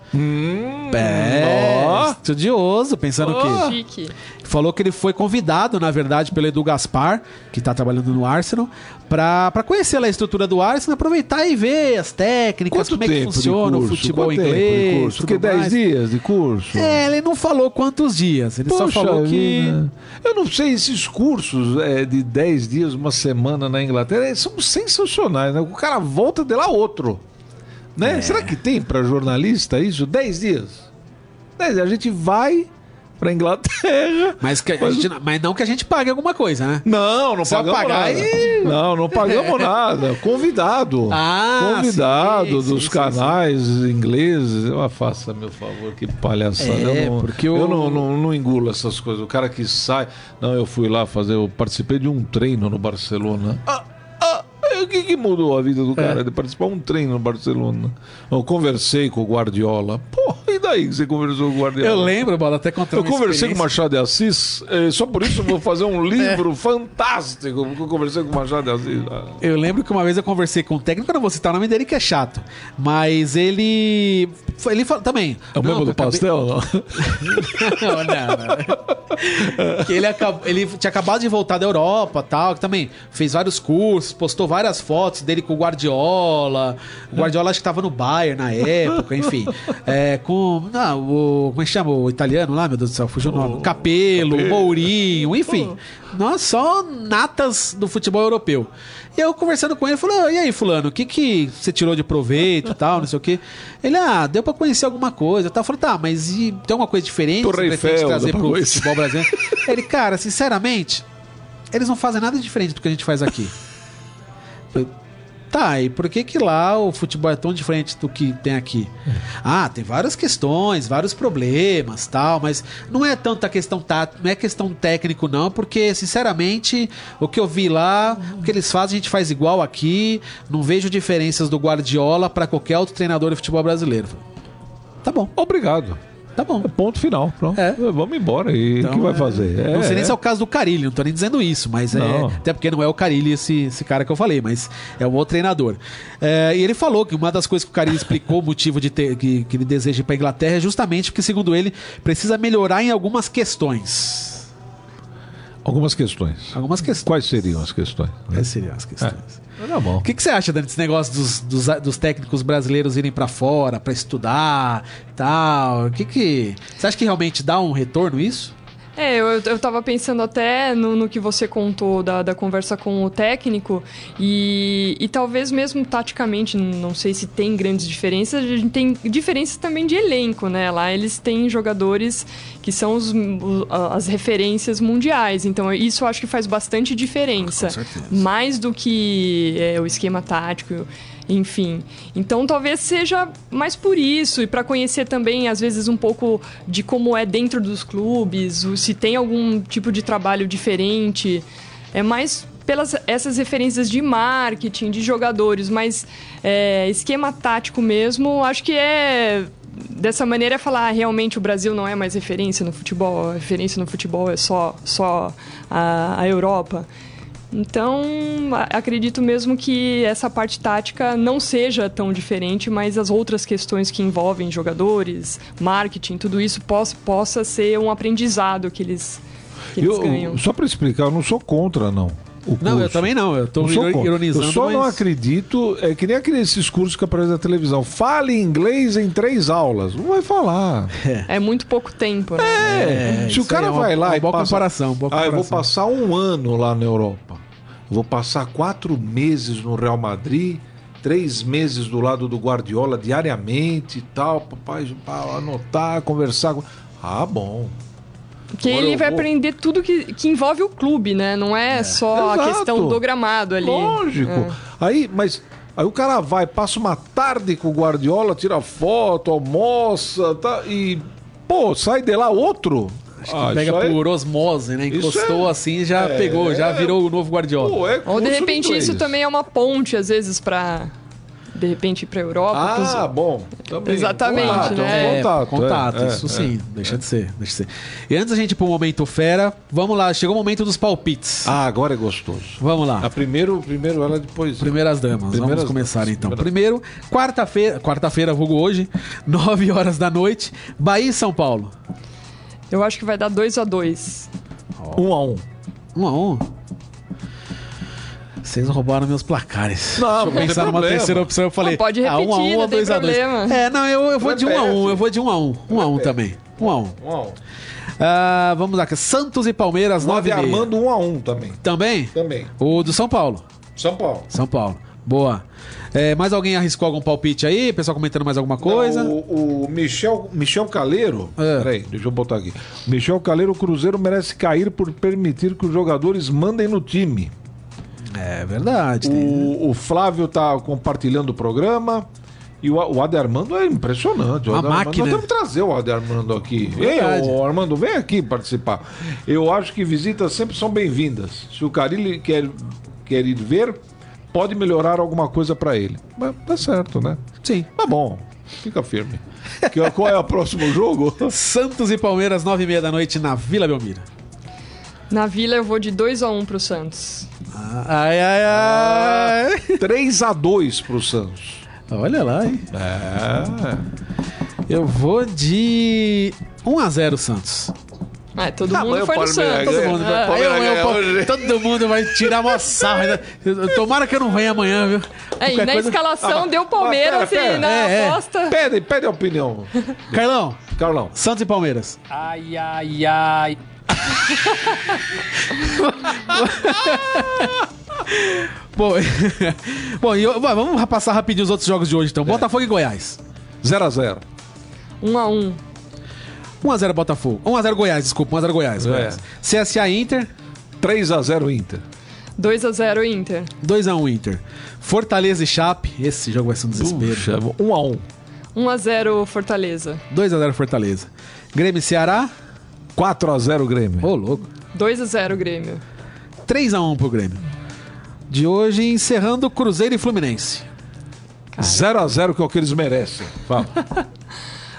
Speaker 2: É,
Speaker 3: ó.
Speaker 2: estudioso, pensando o quê?
Speaker 4: Chique.
Speaker 2: Falou que ele foi convidado, na verdade, pelo Edu Gaspar, que tá trabalhando no Arsenal, pra, pra conhecer lá a estrutura do Arsenal, aproveitar e ver as técnicas,
Speaker 3: Quanto
Speaker 2: como é que funciona o futebol
Speaker 3: Quanto
Speaker 2: inglês.
Speaker 3: Porque 10
Speaker 2: mais.
Speaker 3: dias de curso?
Speaker 2: É, ele não falou quantos dias, ele só
Speaker 3: Poxa
Speaker 2: falou que.
Speaker 3: vida. Eu não sei, esses cursos é, de 10 dias, uma semana na Inglaterra, são sensacionais, né? O cara volta de lá outro.
Speaker 2: É.
Speaker 3: Né? Será que tem para jornalista isso? 10 dias. 10 dias. A gente vai para Inglaterra.
Speaker 2: Mas, que a gente não- mas não que a gente pague alguma coisa, né?
Speaker 3: Não, não
Speaker 2: Só
Speaker 3: pagamos
Speaker 2: pagar
Speaker 3: nada.
Speaker 2: e-
Speaker 3: Não, não pagamos nada. Convidado.
Speaker 2: Ah,
Speaker 3: Convidado
Speaker 2: sim,
Speaker 3: dos
Speaker 2: sim, sim,
Speaker 3: canais ingleses. Ah, faça, meu favor, que palhaçada.
Speaker 2: É,
Speaker 3: eu não,
Speaker 2: porque
Speaker 3: eu
Speaker 2: o-
Speaker 3: não, não, não engulo essas coisas. O cara que sai. Não, eu fui lá fazer. Eu participei de um treino no Barcelona. Ah, o que, que mudou a vida do cara de participar de um treino no Barcelona? Eu conversei com o Guardiola. E daí que você conversou com o Guardiola?
Speaker 2: Eu lembro, Bola, até contando
Speaker 3: Eu conversei com o. Machado de Assis, eh, só por isso eu vou fazer um livro fantástico. porque Eu conversei com o Machado de Assis. Ah,
Speaker 2: Eu lembro que uma vez eu conversei com um técnico, eu não vou citar o nome dele que é chato, mas ele. Ele falou também.
Speaker 3: É o
Speaker 2: Não,
Speaker 3: mesmo do
Speaker 2: acabei-
Speaker 3: pastel? Não?
Speaker 2: não, não, ele, acabou, ele tinha acabado de voltar da Europa tal, que também fez vários cursos, postou várias fotos dele com o Guardiola. O Guardiola acho que tava no Bayern na época, enfim. É, com com ah, o. Como é que chama? O italiano lá, meu Deus do céu, fugiu o nome. Capelo, Mourinho, enfim. Nós só natas do futebol europeu. E eu conversando com ele, falei, "Ah, e aí, fulano, o que que você tirou de proveito e tal, não sei o quê? Ele, ah, deu pra conhecer alguma coisa e tal. Eu falei, tá, mas e tem alguma coisa diferente
Speaker 3: Torre
Speaker 2: que você
Speaker 3: Eiffel,
Speaker 2: trazer pro
Speaker 3: conhecer.
Speaker 2: futebol brasileiro? ele, cara, sinceramente, eles não fazem nada diferente do que a gente faz aqui. Tá, e por que que lá o futebol é tão diferente do que tem aqui? Ah, tem várias questões, vários problemas, tal, mas não é tanta questão tá, não é questão técnico não, porque sinceramente, o que eu vi lá, o que eles fazem, a gente faz igual aqui, não vejo diferenças do Guardiola para qualquer outro treinador de futebol brasileiro. Tá bom,
Speaker 3: Obrigado.
Speaker 2: Tá bom.
Speaker 3: Ponto final. Pronto.
Speaker 2: É.
Speaker 3: Vamos embora. E o
Speaker 2: Então,
Speaker 3: que vai
Speaker 2: é,
Speaker 3: fazer?
Speaker 2: não sei nem
Speaker 3: é.
Speaker 2: se é o caso do Carilli, não tô nem dizendo isso, mas é.
Speaker 3: Não.
Speaker 2: Até porque não é o Carilli esse, esse cara que eu falei, mas é um outro treinador. É, e ele falou que uma das coisas que o Carilli explicou, o motivo de ter, que, que ele deseja ir pra Inglaterra, é justamente porque, segundo ele, precisa melhorar em algumas questões.
Speaker 3: Algumas questões.
Speaker 2: Algumas questões.
Speaker 3: Quais seriam as questões?
Speaker 2: Quais seriam as questões?
Speaker 3: Tá bom.
Speaker 2: O que, que você acha, Dani, desse negócio dos, dos, dos técnicos brasileiros irem pra fora pra estudar e tal? O que que. Você acha que realmente dá um retorno isso?
Speaker 4: É, eu, eu tava pensando até no, no que você contou da, da conversa com o técnico e, e talvez mesmo taticamente, não sei se tem grandes diferenças, a gente tem diferenças também de elenco, né? Lá eles têm jogadores que são os, as referências mundiais, então isso eu acho que faz bastante diferença.
Speaker 2: Com certeza.
Speaker 4: Mais do que é, o esquema tático, enfim. Então talvez seja mais por isso e para conhecer também às vezes um pouco de como é dentro dos clubes, se tem algum tipo de trabalho diferente. É mais pelas essas referências de marketing, de jogadores, mas é, esquema tático mesmo, acho que é dessa maneira é falar ah, realmente o Brasil não é mais referência no futebol, a referência no futebol é só só a, a Europa. Então, acredito mesmo que essa parte tática não seja tão diferente, mas as outras questões que envolvem jogadores, marketing, tudo isso possa, possa ser um aprendizado que eles, que eles
Speaker 3: Eu-
Speaker 4: ganham.
Speaker 3: só para explicar, eu não sou contra, não. O
Speaker 2: Não, eu
Speaker 3: curso.
Speaker 2: também não. Eu tô
Speaker 3: Não
Speaker 2: iro-
Speaker 3: contra.
Speaker 2: ironizando.
Speaker 3: Eu só não
Speaker 2: mas-
Speaker 3: acredito. É que nem aqueles esses cursos que aparecem na televisão. Fale inglês em três aulas. Não vai falar.
Speaker 4: É muito pouco tempo, né?
Speaker 3: É. Se o cara
Speaker 2: é uma-
Speaker 3: vai lá
Speaker 2: uma
Speaker 3: e
Speaker 2: boa
Speaker 3: passa...
Speaker 2: comparação, boa
Speaker 3: Ah, eu vou
Speaker 2: comparação.
Speaker 3: passar um ano lá na Europa. Vou passar quatro meses no Real Madrid. Três meses do lado do Guardiola diariamente e tal. Papai, anotar, conversar. Ah, bom.
Speaker 4: Porque
Speaker 3: Agora
Speaker 4: ele vai
Speaker 3: vou-
Speaker 4: aprender tudo que, que envolve o clube, né? Não é, só a
Speaker 3: Exato.
Speaker 4: questão do gramado ali.
Speaker 3: Lógico.
Speaker 4: É.
Speaker 3: Aí, mas aí o cara vai, passa uma tarde com o Guardiola, tira foto, almoça, tá, e pô, sai de lá outro. Ah,
Speaker 2: Pega por osmose, né? Encostou
Speaker 3: é-
Speaker 2: assim já
Speaker 3: é-
Speaker 2: pegou, já virou o novo Guardiola.
Speaker 3: Pô, é
Speaker 4: Ou de repente isso também é uma ponte, às vezes, pra de repente ir pra Europa. pros-
Speaker 3: Ah, bom. Também.
Speaker 4: Exatamente,
Speaker 3: Contato,
Speaker 4: né?
Speaker 2: É,
Speaker 3: Contato,
Speaker 2: contato,
Speaker 3: é,
Speaker 2: isso
Speaker 3: é,
Speaker 2: sim, deixa de ser, deixa de ser. E antes da gente ir pro momento fera, vamos lá, chegou o momento dos palpites.
Speaker 3: Ah, agora é gostoso.
Speaker 2: Vamos lá.
Speaker 3: A primeiro, primeiro ela depois.
Speaker 2: Primeiras damas,
Speaker 3: Primeiras
Speaker 2: vamos começar
Speaker 3: damas,
Speaker 2: então. Primeiro, quarta-feira, quarta-feira, vulgo hoje, 9 horas da noite, Bahia e São Paulo.
Speaker 4: Eu acho que vai dar 2 a 2
Speaker 3: Um a um.
Speaker 2: Um a um. Vocês roubaram meus placares.
Speaker 3: Não,
Speaker 2: Deixa eu
Speaker 3: não
Speaker 2: pensar numa
Speaker 3: problema.
Speaker 2: terceira opção. Eu falei,
Speaker 4: Não, pode
Speaker 2: ah, um a
Speaker 4: repetir,
Speaker 2: um
Speaker 4: não
Speaker 2: ou dois a dois.
Speaker 4: problema.
Speaker 2: É, não, eu, eu vou de um a um. Eu vou de um a um. Um a um também. Um a um.
Speaker 3: Um a um.
Speaker 2: Ah, vamos lá, Santos e Palmeiras,
Speaker 3: O
Speaker 2: 9
Speaker 3: Ave
Speaker 2: e.
Speaker 3: Armando um a um também.
Speaker 2: Também?
Speaker 3: Também.
Speaker 2: O do São Paulo.
Speaker 3: São Paulo.
Speaker 2: São Paulo. Boa. É, mais alguém arriscou algum palpite aí? Pessoal comentando mais alguma coisa?
Speaker 3: Não, o, o Michel, Michel Caleiro.
Speaker 2: É.
Speaker 3: Peraí, deixa eu botar aqui. Michel Caleiro, o Cruzeiro merece cair por permitir que os jogadores mandem no time.
Speaker 2: É verdade. tem-
Speaker 3: O, o Flávio tá compartilhando o programa. E o, o Ade Armando é impressionante.
Speaker 2: Uma
Speaker 3: Armando-
Speaker 2: máquina.
Speaker 3: Nós temos que trazer o Ade Armando aqui.
Speaker 2: Verdade.
Speaker 3: Ei, o Armando, vem aqui participar. Eu acho que visitas sempre são bem-vindas. Se o Carilli quer, quer ir ver, pode melhorar alguma coisa para ele. Mas tá certo, né?
Speaker 2: Sim.
Speaker 3: Tá bom, fica firme. Que- qual é o próximo jogo?
Speaker 2: Santos e Palmeiras, 9 e meia da noite na Vila Belmiro.
Speaker 4: Na Vila eu vou de 2 a 1 pro Santos.
Speaker 2: Ai, ai, ai.
Speaker 3: 3 a 2 pro Santos.
Speaker 2: Olha lá, hein?
Speaker 3: É.
Speaker 2: Eu vou de 1 a 0 Santos.
Speaker 4: Ah, todo
Speaker 3: Amanhã
Speaker 4: mundo foi no Santos.
Speaker 2: Todo mundo,
Speaker 3: É,
Speaker 2: vai-
Speaker 3: Palmeiras
Speaker 2: eu- eu-
Speaker 3: hoje.
Speaker 2: todo mundo vai tirar uma sarra. Tomara que eu não venha amanhã, viu?
Speaker 4: É, e na
Speaker 2: coisa-
Speaker 4: escalação
Speaker 3: Ah,
Speaker 4: deu Palmeiras
Speaker 3: ah, pera, pera.
Speaker 4: e na
Speaker 2: É, é.
Speaker 4: aposta.
Speaker 3: Pede, pede a opinião,
Speaker 2: Carlão,
Speaker 3: Carlão.
Speaker 2: Santos e Palmeiras.
Speaker 5: Ai, ai, ai.
Speaker 2: Bom, Bom eu- vamos passar rapidinho os outros jogos de hoje então. Botafogo e Goiás.
Speaker 3: 0x0.
Speaker 4: 1 a 1
Speaker 2: 1x0 Botafogo. 1x0 Goiás, desculpa, 1x0 Goiás.
Speaker 3: É.
Speaker 2: Goiás. CSA Inter,
Speaker 3: 3x0 Inter.
Speaker 4: 2 a 0 Inter.
Speaker 2: 2x1 Inter. Fortaleza e Chape, esse jogo vai ser um desespero.
Speaker 3: Puxa, 1x1.
Speaker 4: 1 a 0 Fortaleza.
Speaker 2: 2x0 Fortaleza. Grêmio e Ceará,
Speaker 3: 4x0 Grêmio.
Speaker 2: ô louco.
Speaker 4: 2 a 0 Grêmio.
Speaker 2: 3x1 pro Grêmio. De hoje, encerrando Cruzeiro e Fluminense.
Speaker 3: 0x0 que é o que eles merecem. Fala.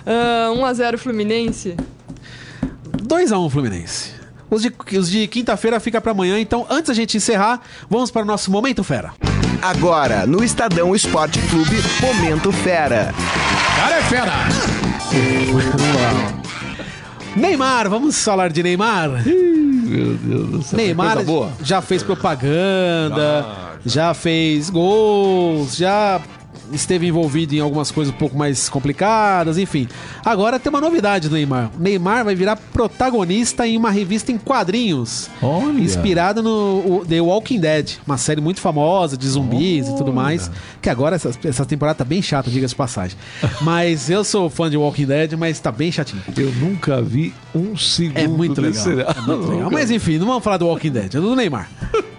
Speaker 4: Ah, 1 a 0 Fluminense.
Speaker 2: 2x1 Fluminense. Os de, os de quinta-feira fica pra amanhã, então antes da gente encerrar, vamos para o nosso Momento Fera.
Speaker 1: Agora, no Estadão Esporte Clube, Momento Fera.
Speaker 2: Cara é fera! Neymar, vamos falar de Neymar?
Speaker 3: Meu Deus do céu.
Speaker 2: Neymar
Speaker 3: Coisa boa.
Speaker 2: já fez propaganda, já fez gols, já esteve envolvido em algumas coisas um pouco mais complicadas, enfim. Agora tem uma novidade do Neymar. O Neymar vai virar protagonista em uma revista em quadrinhos.
Speaker 3: Olha.
Speaker 2: Inspirado no The Walking Dead, uma série muito famosa de zumbis e tudo mais. Que agora essa, essa temporada tá bem chata, diga-se de passagem. mas eu sou fã de Walking Dead, mas tá bem chatinho.
Speaker 3: Eu nunca vi um segundo
Speaker 2: É muito legal. É muito legal. Mas enfim, não vamos falar do Walking Dead, é do Neymar.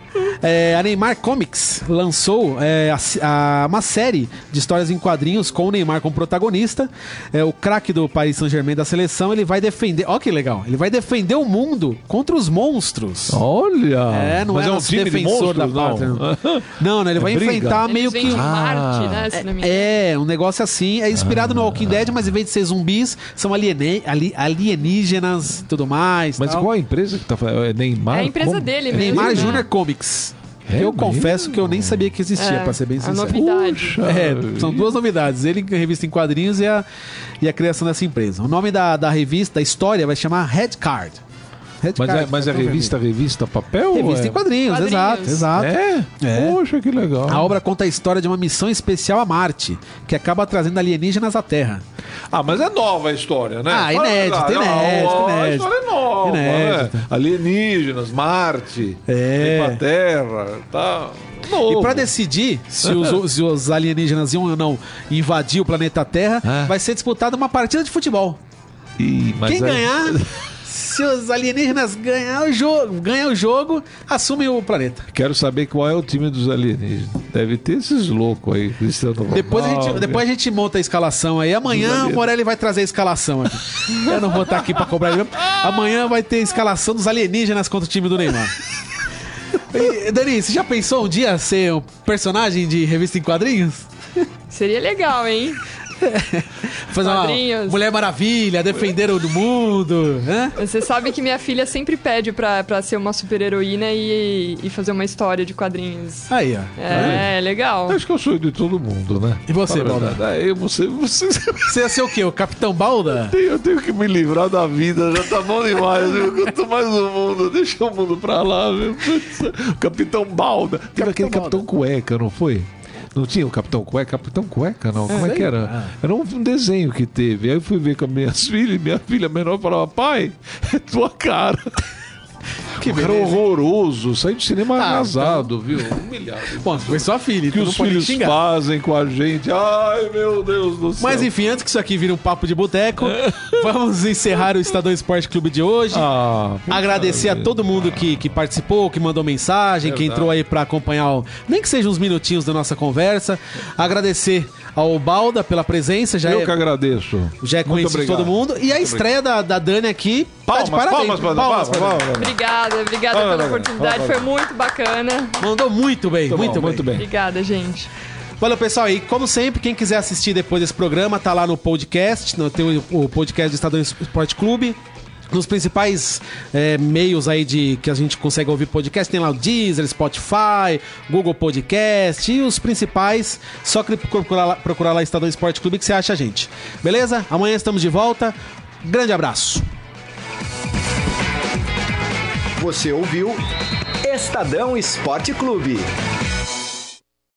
Speaker 2: É, a Neymar Comics lançou é, a- a- uma série de histórias em quadrinhos com o Neymar como protagonista. É, o craque do Paris Saint-Germain da seleção, ele vai defender. Ó, que legal! Ele vai defender o mundo contra os monstros.
Speaker 3: Olha!
Speaker 2: É, não
Speaker 3: Mas
Speaker 2: é,
Speaker 3: é um time de
Speaker 2: defensor
Speaker 3: monstros,
Speaker 2: da pátria.
Speaker 3: não.
Speaker 2: Não, não, né, ele
Speaker 3: É
Speaker 2: vai
Speaker 3: briga?
Speaker 2: enfrentar meio que.
Speaker 4: de
Speaker 2: um-
Speaker 4: Marte, né? Se não me engano.
Speaker 2: É, um negócio assim. É inspirado no Walking Dead, mas em vez de ser zumbis, são aliene- ali- alienígenas e tudo mais.
Speaker 3: Mas
Speaker 2: tal.
Speaker 3: qual a empresa que tá falando? É Neymar?
Speaker 4: É a empresa
Speaker 3: Como?
Speaker 4: dele mesmo.
Speaker 2: Neymar
Speaker 4: né?
Speaker 2: Junior Comics.
Speaker 3: É
Speaker 2: eu
Speaker 3: mesmo?
Speaker 2: confesso que eu nem sabia que existia,
Speaker 4: É,
Speaker 2: pra ser bem
Speaker 4: a
Speaker 2: sincero.
Speaker 4: novidade.
Speaker 3: Puxa
Speaker 2: É, são duas novidades. Ele revista em quadrinhos e a, e a criação dessa empresa. O nome da, da revista, da história, vai chamar Red Card. Red
Speaker 3: Mas,
Speaker 2: Card,
Speaker 3: é, mas é revista, revista papel?
Speaker 2: Revista
Speaker 3: ou
Speaker 2: em quadrinhos,
Speaker 4: Quadrinhos.
Speaker 2: exato, exato.
Speaker 3: É?
Speaker 2: É.
Speaker 3: Poxa, que legal.
Speaker 2: A obra conta a história de uma missão especial a Marte, que acaba trazendo alienígenas à Terra.
Speaker 3: Ah, mas é nova a história, né?
Speaker 2: Ah,
Speaker 3: a verdade.
Speaker 2: inédito,
Speaker 3: Ah, A
Speaker 2: inédito.
Speaker 3: história é nova, né? Alienígenas, Marte,
Speaker 2: É.
Speaker 3: vem pra Terra, tá... Novo.
Speaker 2: E pra decidir se os, se os alienígenas iam ou não invadir o planeta Terra,
Speaker 3: Ah.
Speaker 2: vai ser disputada uma partida de futebol.
Speaker 3: Ih, mas
Speaker 2: Quem
Speaker 3: é-
Speaker 2: ganhar, se os alienígenas ganhar o jogo, ganhar o jogo, assume o planeta.
Speaker 3: Quero saber qual é o time dos alienígenas. Deve ter esses loucos aí, Cristiano Ronaldo.
Speaker 2: Depois a, gente, depois a gente monta a escalação aí. Amanhã o Morelli vai trazer a escalação aqui. Eu não vou estar aqui pra cobrar ele. Amanhã vai ter a escalação dos alienígenas contra o time do Neymar. E, Dani, você já pensou um dia ser um personagem de revista em quadrinhos?
Speaker 4: Seria legal, hein?
Speaker 2: Fazer uma. Mulher Maravilha, defender o do mundo, né?
Speaker 4: Você sabe que minha filha sempre pede pra, pra ser uma super-heroína e, e fazer uma história de quadrinhos.
Speaker 2: Aí, ó.
Speaker 4: É, legal.
Speaker 3: Acho que eu sou de todo mundo, né?
Speaker 2: E você,
Speaker 3: Fala
Speaker 2: Balda?
Speaker 3: É, eu, você, você,
Speaker 2: Você ia ser o quê? O Capitão Balda?
Speaker 3: eu tenho que me livrar da vida, já tá bom demais. viu? Quanto mais o mundo, deixa o mundo pra lá, viu? O Capitão Balda. Teve aquele
Speaker 2: Balda.
Speaker 3: Capitão Cueca, não foi? Não tinha o Capitão Cueca? Capitão Cueca, não. Como é que era?
Speaker 2: Ah.
Speaker 3: Era um desenho que teve. Aí eu fui ver com as minhas filhas, e minha filha menor falava, pai, é tua cara.
Speaker 2: Que beleza.
Speaker 3: horroroso. Saí do cinema
Speaker 2: Ah,
Speaker 3: arrasado, viu? Humilhado.
Speaker 2: Bom, foi sua filha,
Speaker 3: que
Speaker 2: então
Speaker 3: os filhos
Speaker 2: xingar.
Speaker 3: fazem com a gente. Ai, meu Deus do céu.
Speaker 2: Mas enfim, antes que isso aqui vire um papo de boteco, vamos encerrar o Estadão Esporte Clube de hoje.
Speaker 3: Ah,
Speaker 2: Agradecer a todo mundo que, que participou, que mandou mensagem, que entrou aí pra acompanhar, o- nem que seja uns minutinhos da nossa conversa. Agradecer ao Balda pela presença, já
Speaker 3: Eu
Speaker 2: é,
Speaker 3: que agradeço.
Speaker 2: já é conhecido de todo mundo. E a estreia da, da Dani aqui, tá de
Speaker 3: Palmas,
Speaker 2: parabéns.
Speaker 3: palmas, palmas, palmas,
Speaker 2: pra Dani.
Speaker 3: palmas.
Speaker 4: Obrigada, obrigada pela oportunidade. Foi muito bacana.
Speaker 2: Mandou muito bem,
Speaker 3: Muito
Speaker 2: muito,
Speaker 3: bom,
Speaker 2: bem.
Speaker 3: muito bem.
Speaker 4: Obrigada, gente.
Speaker 2: Valeu, pessoal. E como sempre, quem quiser assistir depois desse programa, tá lá no podcast, no, tem o, o podcast do Estadão Esporte Clube. Nos principais é, meios aí de que a gente consegue ouvir podcast, tem lá o Deezer, Spotify, Google Podcast e os principais. Só procurar procurar lá Estadão Esporte Clube que você acha a gente. Beleza? Amanhã estamos de volta. Grande abraço.
Speaker 1: Você ouviu Estadão Esporte Clube.